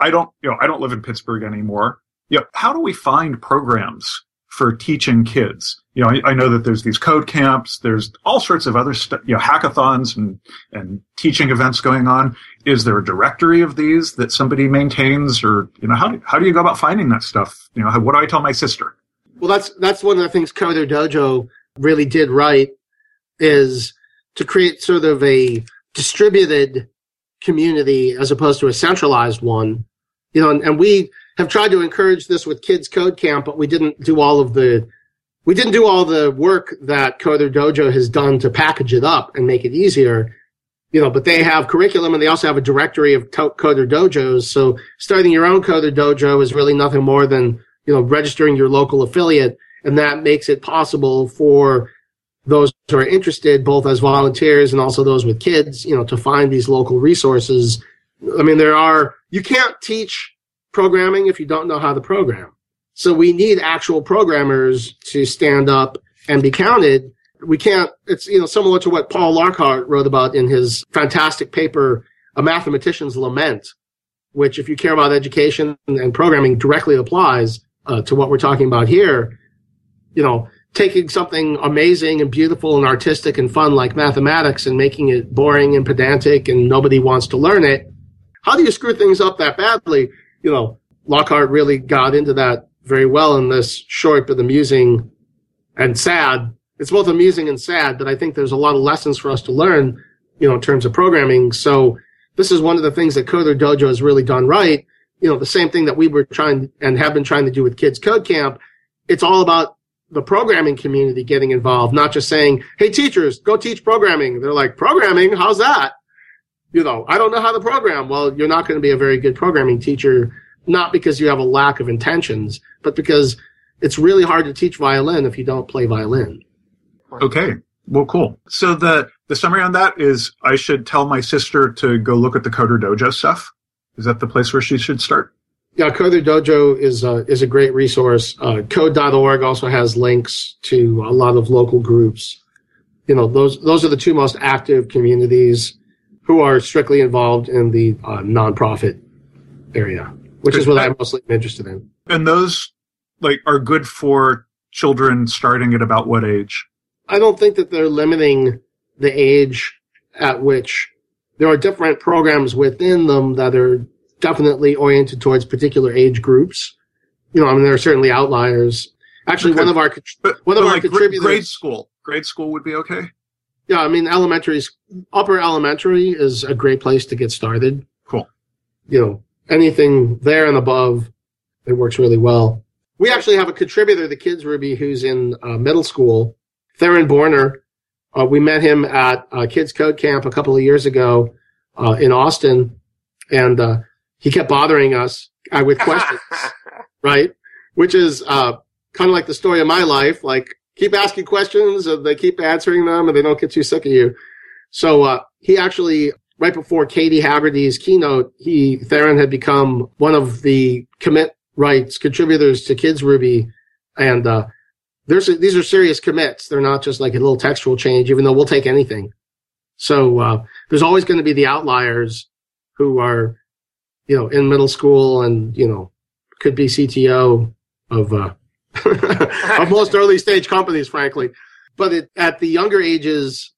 I don't, you know, I don't live in Pittsburgh anymore. You know, how do we find programs for teaching kids. You know, I, I, know that there's these code camps, there's all sorts of other stuff, you know, hackathons and, and teaching events going on. Is there a directory of these that somebody maintains or, you know, how do, how do you go about finding that stuff? You know, how, what do I tell my sister? Well, that's, that's one of the things Coder Dojo really did right is to create sort of a distributed community as opposed to a centralized one. You know, and, and we, have tried to encourage this with Kids Code Camp, but we didn't do all of the we didn't do all the work that Coder Dojo has done to package it up and make it easier. you know, but they have curriculum and they also have a directory of to- coder dojos. So starting your own coder dojo is really nothing more than, you know, registering your local affiliate. And that makes it possible for those who are interested, both as volunteers and also those with kids, you know, to find these local resources. I mean, there are, you can't teach programming if you don't know how to program. So we need actual programmers to stand up and be counted. We can't, it's, you know, similar to what Paul Lockhart wrote about in his fantastic paper, A Mathematician's Lament, which if you care about education and programming directly applies uh, to what we're talking about here. You know, taking something amazing and beautiful and artistic and fun like mathematics and making it boring and pedantic and nobody wants to learn it. How do you screw things up that badly? You know, Lockhart really got into that very well in this short but amusing and sad. It's both amusing and sad, but I think there's a lot of lessons for us to learn, you know, in terms of programming. So this is one of the things that Coder Dojo has really done right. You know, the same thing that we were trying and have been trying to do with Kids Code Camp. It's all about the programming community getting involved, not just saying, Hey, teachers, go teach programming. They're like, programming? How's that? You know, I don't know how to program. Well, you're not going to be a very good programming teacher, not because you have a lack of intentions, but because it's really hard to teach violin if you don't play violin. Okay. Well, cool. So the, the summary on that is I should tell my sister to go look at the Coder Dojo stuff. Is that the place where she should start? Yeah, Coder Dojo is a, is a great resource. Uh, code.org also has links to a lot of local groups. You know, those, those are the two most active communities who are strictly involved in the uh, nonprofit area, which is what I'm mostly interested in. And those like are good for children starting at about what age? I don't think that they're limiting the age at which there are different programs within them that are definitely oriented towards particular age groups. You know, I mean, there are certainly outliers. Actually, Okay. one of our But, one of our like contributors. grade school, grade school would be okay. Yeah, I mean, elementary, upper elementary is a great place to get started. Cool. You know, anything there and above, it works really well. We actually have a contributor, the Kids Ruby, who's in uh, middle school, Theron Borner. Uh, we met him at uh, Kids Code Camp a couple of years ago uh, in Austin, and uh, he kept bothering us uh, with questions, (laughs) right? Which is uh, kind of like the story of my life. Like, keep asking questions, and they keep answering them, and they don't get too sick of you. So uh, he actually, right before Katie Haggerty's keynote, he Theron had become one of the commit rights contributors to Kids Ruby, and uh, there's a, these are serious commits. They're not just like a little textual change, even though we'll take anything. So uh, there's always going to be the outliers who are, you know, in middle school and you know could be CTO of uh, (laughs) of most early stage companies, frankly. But it, at the younger ages,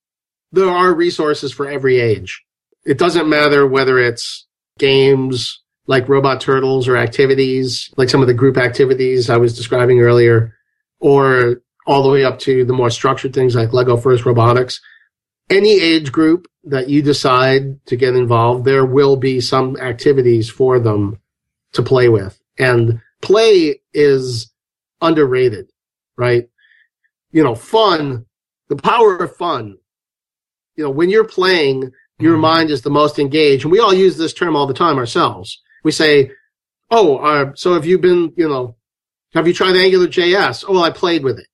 there are resources for every age. It doesn't matter whether it's games like Robot Turtles or activities like some of the group activities I was describing earlier, or all the way up to the more structured things like Lego First Robotics. Any age group that you decide to get involved, there will be some activities for them to play with. And play is underrated, right? You know, fun, the power of fun. You know, when you're playing, your mind is the most engaged. And we all use this term all the time ourselves. We say, Oh, uh, so have you been, you know, have you tried Angular JS? Oh, well, I played with it.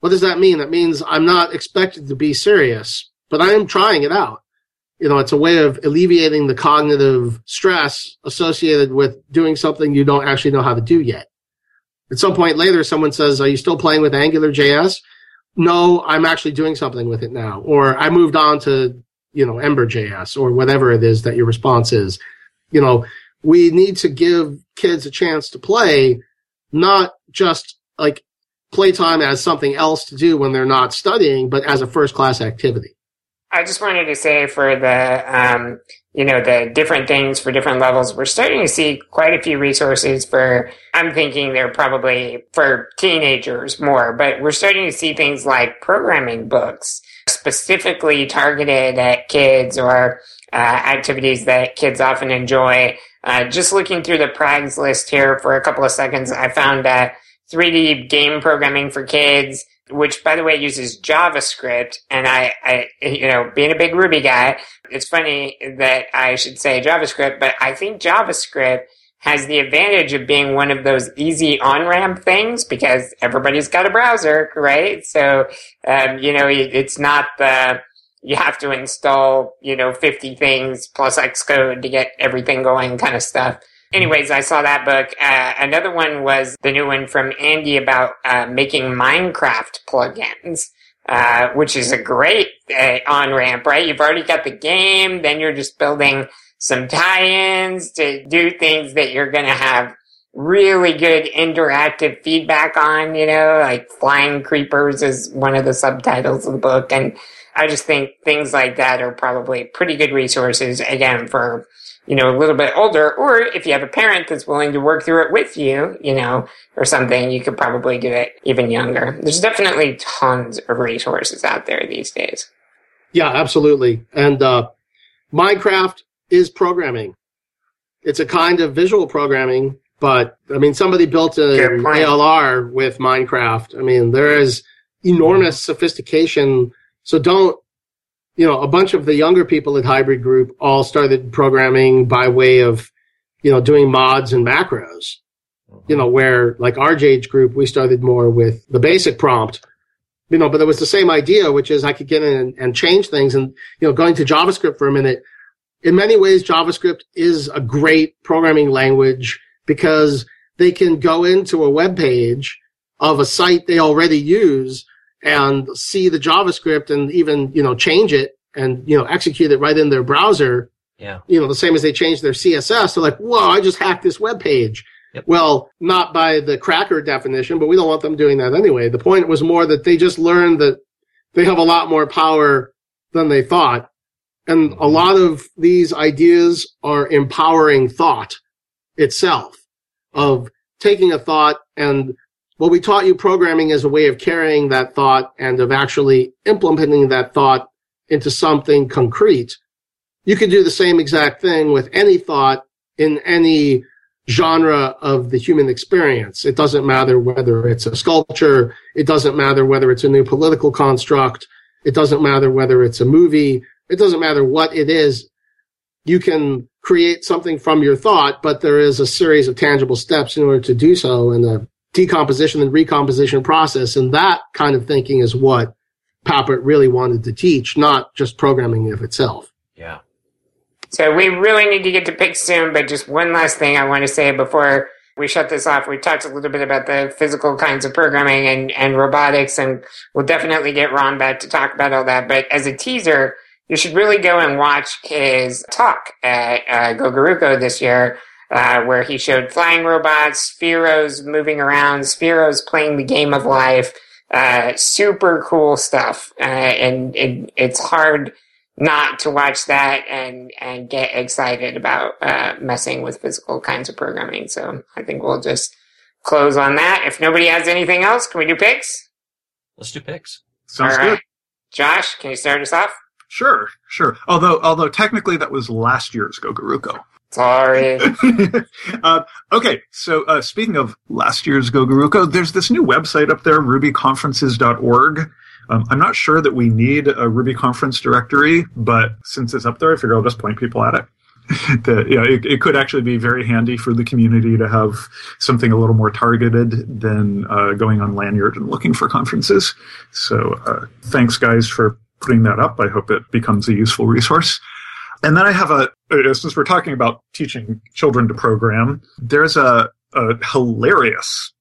What does that mean? That means I'm not expected to be serious, but I am trying it out. You know, it's a way of alleviating the cognitive stress associated with doing something you don't actually know how to do yet. At some point later, someone says, are you still playing with Angular JS? No, I'm actually doing something with it now. Or I moved on to, you know, Ember JS or whatever it is that your response is. You know, we need to give kids a chance to play, not just like playtime as something else to do when they're not studying, but as a first class activity. I just wanted to say for the, um, you know, the different things for different levels, we're starting to see quite a few resources for, I'm thinking they're probably for teenagers more, but we're starting to see things like programming books specifically targeted at kids or uh, activities that kids often enjoy. Uh, just looking through the Prags list here for a couple of seconds, I found uh, 3D game programming for kids, which by the way uses JavaScript. And I, I, you know, being a big Ruby guy, it's funny that I should say JavaScript, but I think JavaScript has the advantage of being one of those easy on-ramp things because everybody's got a browser, right? So, um, you know, it's not the, you have to install, you know, 50 things plus Xcode to get everything going kind of stuff. Anyways, I saw that book. Uh, another one was the new one from Andy about uh, making Minecraft plugins. Uh, which is a great uh, on ramp, right? You've already got the game, then you're just building some tie-ins to do things that you're going to have really good interactive feedback on, you know, like flying creepers is one of the subtitles of the book. And I just think things like that are probably pretty good resources again for you know, a little bit older, or if you have a parent that's willing to work through it with you, you know, or something, you could probably do it even younger. There's definitely tons of resources out there these days. Yeah, absolutely. And uh, Minecraft is programming. It's a kind of visual programming, but I mean, somebody built an ALR with Minecraft. I mean, there is enormous sophistication. So don't you know, a bunch of the younger people at Hybrid Group all started programming by way of, you know, doing mods and macros. You know, where like our age group, we started more with the basic prompt. You know, but it was the same idea, which is I could get in and, and change things. And, you know, going to JavaScript for a minute, in many ways, JavaScript is a great programming language because they can go into a web page of a site they already use and see the JavaScript and even, you know, change it and, you know, execute it right in their browser. Yeah. You know, the same as they change their CSS. They're like, whoa, I just hacked this web page. Yep. Well, not by the cracker definition, but we don't want them doing that anyway. The point was more that they just learned that they have a lot more power than they thought. And mm-hmm. a lot of these ideas are empowering thought itself of taking a thought and well, we taught you programming as a way of carrying that thought and of actually implementing that thought into something concrete. You could do the same exact thing with any thought in any genre of the human experience. It doesn't matter whether it's a sculpture. It doesn't matter whether it's a new political construct. It doesn't matter whether it's a movie. It doesn't matter what it is. You can create something from your thought, but there is a series of tangible steps in order to do so. And the decomposition and recomposition process. And that kind of thinking is what Papert really wanted to teach, not just programming of itself. Yeah. So we really need to get to picks soon, but just one last thing I want to say before we shut this off. We talked a little bit about the physical kinds of programming and, and robotics, and we'll definitely get Ron back to talk about all that. But as a teaser, you should really go and watch his talk at uh, GoGaRuCo this year uh, where he showed flying robots, Spheros moving around, Spheros playing the game of life. Uh, super cool stuff. Uh, and it, it's hard not to watch that and, and get excited about, uh, messing with physical kinds of programming. So I think we'll just close on that. If nobody has anything else, can we do picks? Let's do picks. Sounds good. Josh, can you start us off? Sure, sure. Although, although technically that was last year's GoGaRuCo. Sorry. (laughs) uh, okay, so uh, speaking of last year's GoGaRuCo, there's this new website up there, rubyconferences.org. Um, I'm not sure that we need a Ruby conference directory, but since it's up there, I figure I'll just point people at it. (laughs) that you know, it, it, could actually be very handy for the community to have something a little more targeted than uh, going on Lanyrd and looking for conferences. So uh, thanks, guys, for putting that up. I hope it becomes a useful resource. And then I have a, uh, since we're talking about teaching children to program, there's a, a hilarious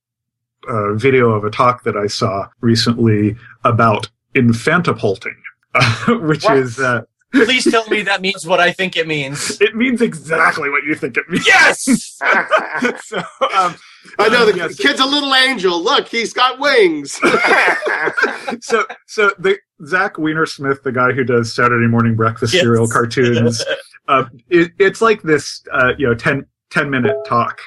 uh, video of a talk that I saw recently about infantipulting, uh, (laughs) which what? is. Uh, Please tell me that means what I think it means. (laughs) It means exactly what you think it means. Yes. (laughs) so, um, I know the yes. kid's a little angel. Look, he's got wings. so, so the Zach Weinersmith, the guy who does Saturday morning breakfast yes. cereal cartoons, (laughs) uh, it, it's like this, uh, you know, 10, 10 minute talk,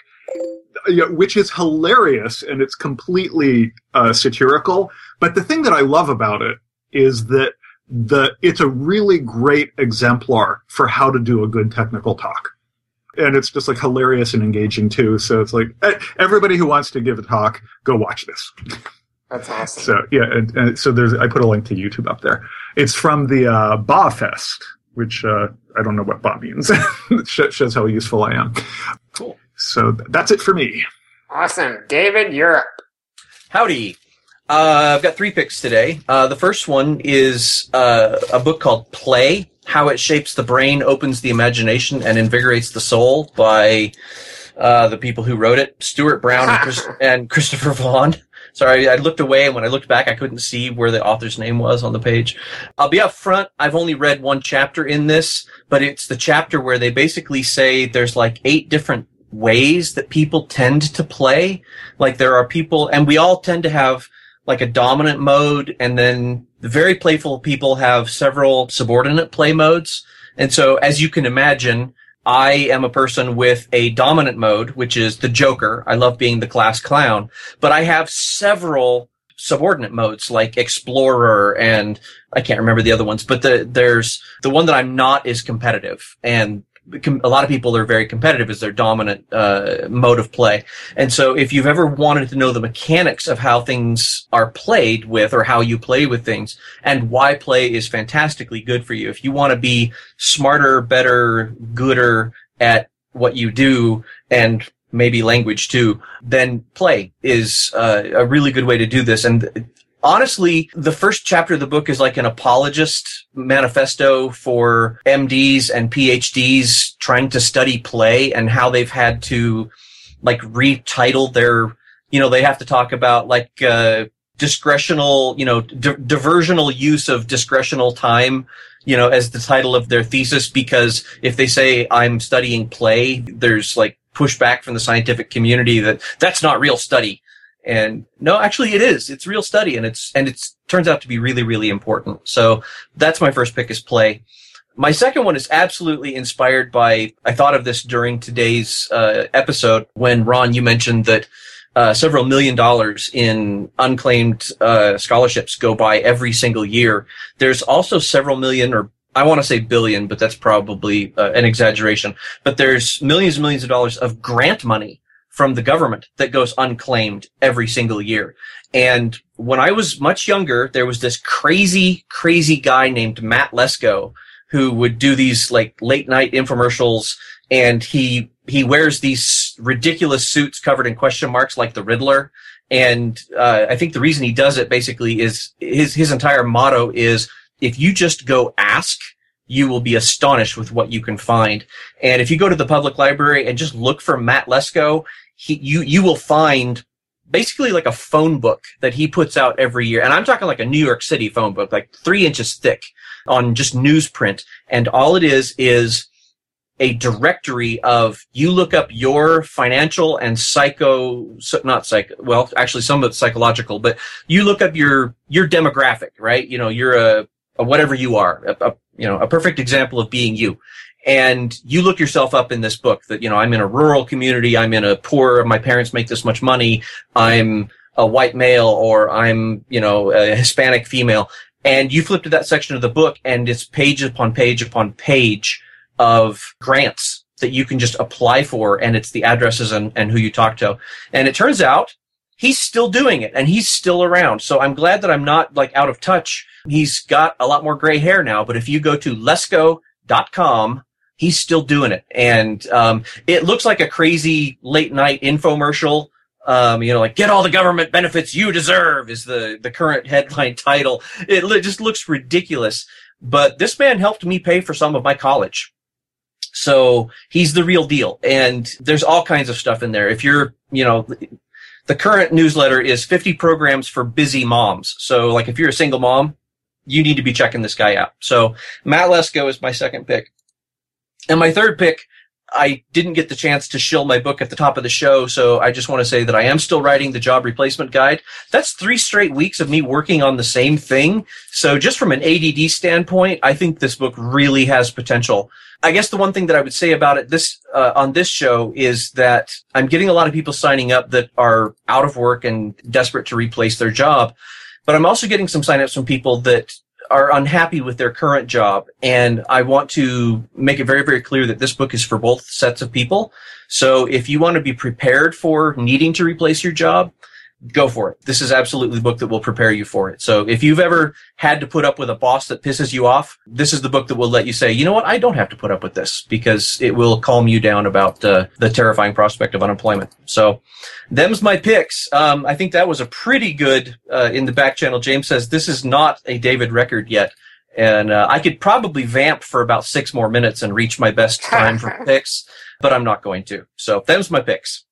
you know, which is hilarious and it's completely uh, satirical. But the thing that I love about it is that the it's a really great exemplar for how to do a good technical talk. and it's just like hilarious and engaging too. So it's like eh, everybody who wants to give a talk, go watch this. That's awesome. So yeah, and, and so there's I put a link to YouTube up there. It's from the uh, BAHFest, which uh, I don't know what BAH means. it (laughs) sh- shows how useful I am. Cool. So that's it for me. Awesome. David, you're up. Howdy. Uh, I've got three picks today. Uh, the first one is uh, a book called Play How It Shapes the Brain, Opens the Imagination, and Invigorates the Soul by uh, the people who wrote it Stuart Brown and, Chris- (laughs) and Christopher Vaughan. Sorry, I looked away, and when I looked back, I couldn't see where the author's name was on the page. I'll be up front. I've only read one chapter in this, but it's the chapter where they basically say there's like eight different ways that people tend to play. Like there are people, and we all tend to have like a dominant mode, and then the very playful people have several subordinate play modes. And so, as you can imagine, I am a person with a dominant mode, which is the Joker. I love being the class clown, but I have several subordinate modes like Explorer and I can't remember the other ones, but the, there's the one that I'm not is competitive and a lot of people are very competitive as their dominant uh, mode of play. And so if you've ever wanted to know the mechanics of how things are played with or how you play with things and why play is fantastically good for you, if you want to be smarter, better, gooder at what you do and maybe language too, then play is uh, a really good way to do this. And honestly, the first chapter of the book is like an apologist manifesto for MDs and PhDs trying to study play and how they've had to like retitle their, you know, they have to talk about like, uh, discretional, you know, di- diversional use of discretional time, you know, as the title of their thesis, because if they say I'm studying play, there's like pushback from the scientific community that that's not real study. And no, actually it is. It's real study and it's, and it's turns out to be really, really important. So that's my first pick is play. My second one is absolutely inspired by, I thought of this during today's uh, episode when Ron, you mentioned that uh, several million dollars in unclaimed uh, scholarships go by every single year. There's also several million or I want to say billion, but that's probably uh, an exaggeration. But there's millions and millions of dollars of grant money from the government that goes unclaimed every single year. And when I was much younger, there was this crazy, crazy guy named Matt Lesko who would do these like late night infomercials and he, he wears these ridiculous suits covered in question marks like the Riddler. And, uh, I think the reason he does it basically is his, his entire motto is if you just go ask, you will be astonished with what you can find. And if you go to the public library and just look for Matt Lesko, he, you, you will find basically like a phone book that he puts out every year. And I'm talking like a New York City phone book, like three inches thick on just newsprint. And all it is is a directory of you look up your financial and psycho, not psycho, well, actually some of it's psychological, but you look up your, your demographic, right? You know, you're a, a whatever you are, a, a, you know, a perfect example of being you. And you look yourself up in this book that, you know, I'm in a rural community. I'm in a poor, my parents make this much money. I'm a white male or I'm, you know, a Hispanic female. And you flip to that section of the book and it's page upon page upon page of grants that you can just apply for. And it's the addresses and, and who you talk to. And it turns out he's still doing it and he's still around. So I'm glad that I'm not like out of touch. He's got a lot more gray hair now, but if you go to lesko.com, he's still doing it. And, um, it looks like a crazy late night infomercial. Um, you know, like get all the government benefits you deserve is the, the current headline (laughs) title. It li- just looks ridiculous. But this man helped me pay for some of my college. So he's the real deal. And there's all kinds of stuff in there. If you're, you know, the current newsletter is 50 programs for busy moms. So like if you're a single mom, you need to be checking this guy out. So Matt Lesko is my second pick. And my third pick, I didn't get the chance to shill my book at the top of the show, so I just want to say that I am still writing the job replacement guide. That's three straight weeks of me working on the same thing. So just from an ADD standpoint, I think this book really has potential. I guess the one thing that I would say about it this uh, on this show is that I'm getting a lot of people signing up that are out of work and desperate to replace their job, but I'm also getting some signups from people that are unhappy with their current job. And I want to make it very, very clear that this book is for both sets of people. So if you want to be prepared for needing to replace your job, go for it. This is absolutely the book that will prepare you for it. So if you've ever had to put up with a boss that pisses you off, this is the book that will let you say, you know what, I don't have to put up with this because it will calm you down about uh, the terrifying prospect of unemployment. So them's my picks. Um, I think that was a pretty good uh, in the back channel. James says this is not a David record yet. And uh, I could probably vamp for about six more minutes and reach my best time for (laughs) picks, but I'm not going to. So them's my picks.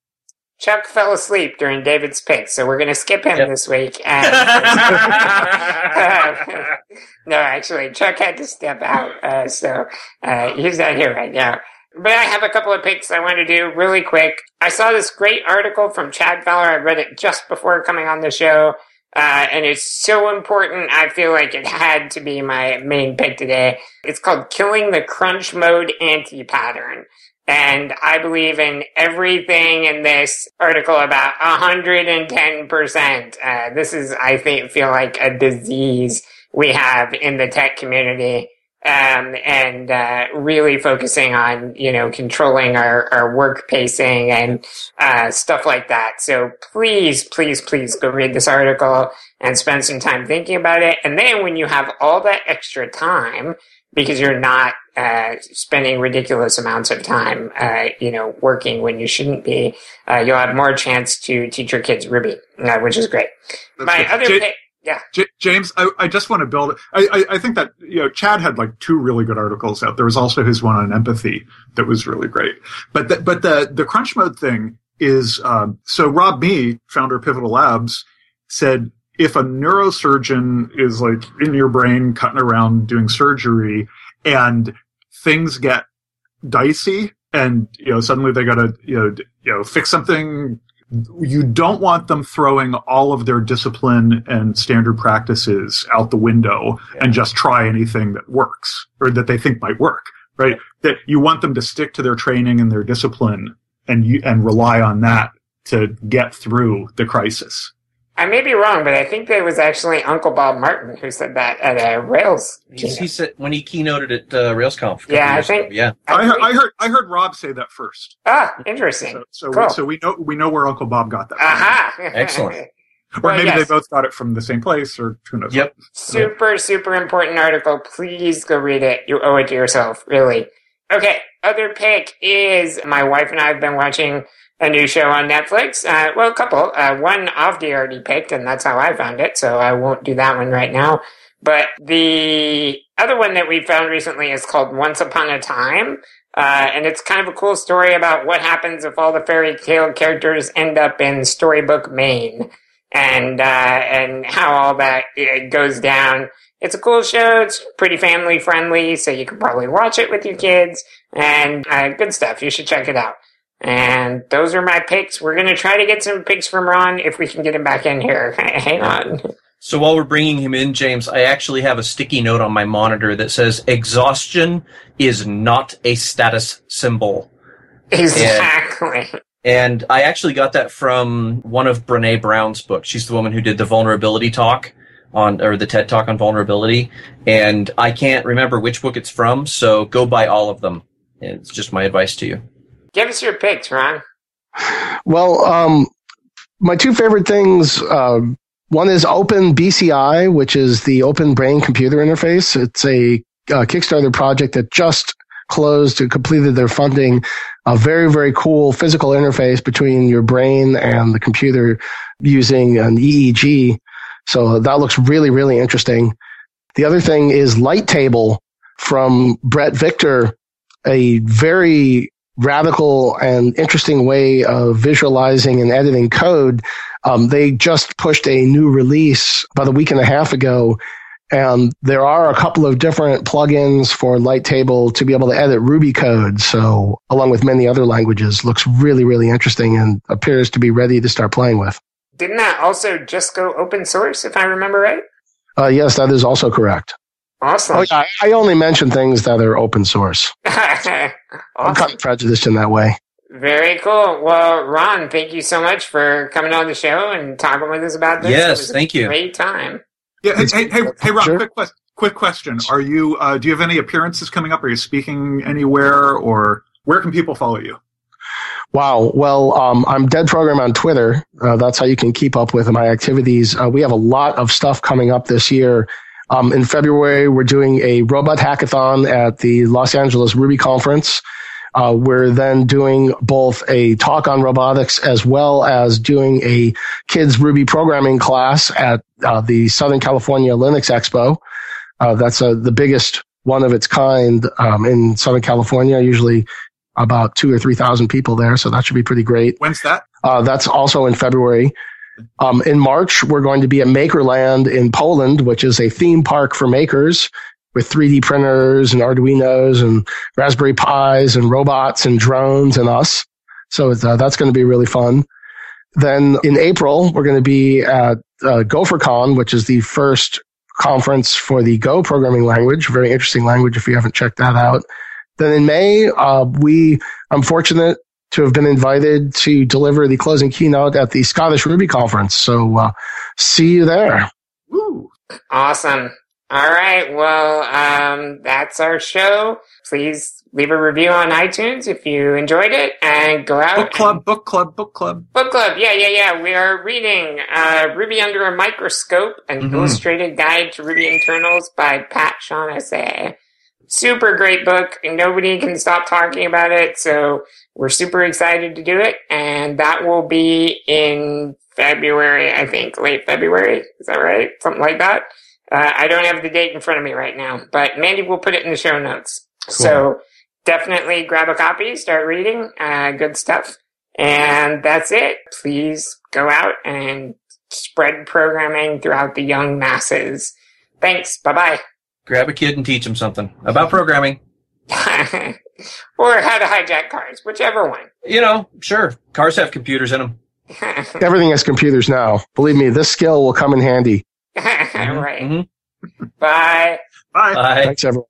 Chuck fell asleep during David's pick, so we're going to skip him Yep. this week. And (laughs) (laughs) no, actually, Chuck had to step out, uh, so uh, he's not here right now. But I have a couple of picks I want to do really quick. I saw this great article from Chad Fowler. I read it just before coming on the show. Uh, and it's so important. I feel like it had to be my main pick today. It's called Killing the Crunch Mode Anti-Pattern. And I believe in everything in this article about 110%. Uh, this is, I think, feel like a disease we have in the tech community. Um, and, uh, really focusing on, you know, controlling our, our work pacing and, uh, stuff like that. So please, please, please go read this article and spend some time thinking about it. And then when you have all that extra time, because you're not uh, spending ridiculous amounts of time, uh, you know, working when you shouldn't be, uh, you'll have more chance to teach your kids Ruby, uh, which is great. That's My good. other Ja- pick, yeah, J- James, I, I just want to build. I, I, I think that you know Chad had like two really good articles out. There was also his one on empathy that was really great. But the, but the the crunch mode thing is um, so. Rob Mee, founder of Pivotal Labs, said if a neurosurgeon is like in your brain cutting around doing surgery and things get dicey and you know suddenly they got to you know d- you know fix something you don't want them throwing all of their discipline and standard practices out the window and just try anything that works or that they think might work right? That you want them to stick to their training and their discipline and you and rely on that to get through the crisis I may be wrong, but I think that was actually Uncle Bob Martin who said that at a Rails. He, he said when he keynoted at uh, RailsConf. Yeah, I think- ago. Yeah. I, heard, I heard i heard rob say that first ah, interesting. so so, Cool. so we know we know where uncle bob got that from. Aha! (laughs) Excellent. or Well, maybe yes. they both got it from the same place or who knows Yep. Super, super important article. Please go read it. You owe it to yourself, really. Okay, other pick is my wife and I have been watching a new show on Netflix. Uh, well, a couple. Uh, one Avdi already picked, and that's how I found it, so I won't do that one right now. But the other one that we found recently is called Once Upon a Time. Uh, and it's kind of a cool story about what happens if all the fairy tale characters end up in Storybook Maine and uh, and how all that uh, goes down. It's a cool show. It's pretty family friendly, so you can probably watch it with your kids and uh, good stuff. You should check it out. And those are my picks. We're gonna try to get some picks from Ron if we can get him back in here. (laughs) Hang on. So while we're bringing him in, James, I actually have a sticky note on my monitor that says exhaustion is not a status symbol. Exactly. And I actually got that from one of Brene Brown's books. She's the woman who did the vulnerability talk on, or the TED talk on vulnerability. And I can't remember which book it's from, so go buy all of them. It's just my advice to you. Give us your picks, Ron. Well, um, my two favorite things. Uh, one is Open BCI, which is the Open Brain Computer Interface. It's a uh, Kickstarter project that just closed and completed their funding. A very, very cool physical interface between your brain and the computer using an EEG. So that looks really, really interesting. The other thing is Light Table from Bret Victor, a very radical and interesting way of visualizing and editing code. Um, they just pushed a new release about a week and a half ago, and there are a couple of different plugins for Light Table to be able to edit Ruby code. So, along with many other languages, looks really, really interesting and appears to be ready to start playing with. Didn't that also just go open source, if I remember right? Uh, yes, that is also correct. Awesome. Oh, yeah, I only mention things that are open source. (laughs) I'm awesome. kind of prejudiced in that way. Very cool. Well, Ron, thank you so much for coming on the show and talking with us about this. Yes, It was a thank you. Great time. Yeah, hey, hey, hey, hey, Rob, Sure. quick, quest- quick question: Are you? Uh, do you have any appearances coming up? Are you speaking anywhere, or where can people follow you? Wow. Well, um, I'm deadprogram on Twitter. Uh, that's how you can keep up with my activities. Uh, we have a lot of stuff coming up this year. Um, in February, we're doing a robot hackathon at the Los Angeles Ruby Conference. Uh, we're then doing both a talk on robotics as well as doing a kids Ruby programming class at uh, the Southern California Linux Expo. Uh, that's uh, the biggest one of its kind um, in Southern California. Usually about two or three thousand people there, so that should be pretty great. When's that? Uh, that's also in February. Um, in March, we're going to be at Makerland in Poland, which is a theme park for makers with 3D printers and Arduinos and Raspberry Pis and robots and drones and us. So uh, that's going to be really fun. Then in April, we're going to be at uh, GopherCon, which is the first conference for the Go programming language. Very interesting language if you haven't checked that out. Then in May, uh, we, I'm fortunate to have been invited to deliver the closing keynote at the Scottish Ruby Conference. So, uh, see you there. Woo. Awesome. All right. Well, um, that's our show. Please leave a review on iTunes if you enjoyed it and go out. Book club, book club, book club. Book club. Yeah, yeah, yeah. We are reading uh, Ruby Under a Microscope, an Mhm. illustrated guide to Ruby internals by Pat Shaughnessy. Super great book. and Nobody can stop talking about it. So we're super excited to do it. And that will be in February, I think, late February. Is that right? Something like that. Uh, I don't have the date in front of me right now, but Mandy will put it in the show notes. So definitely grab a copy, start reading. Uh, good stuff. And that's it. Please go out and spread programming throughout the young masses. Thanks. Bye bye. Grab a kid and teach him something about programming. (laughs) (laughs) or how to hijack cars, whichever one. You know, sure. Cars have computers in them. (laughs) Everything has computers now. Believe me, this skill will come in handy. (laughs) right. Mhm. Bye. Bye. Bye. Thanks, everyone.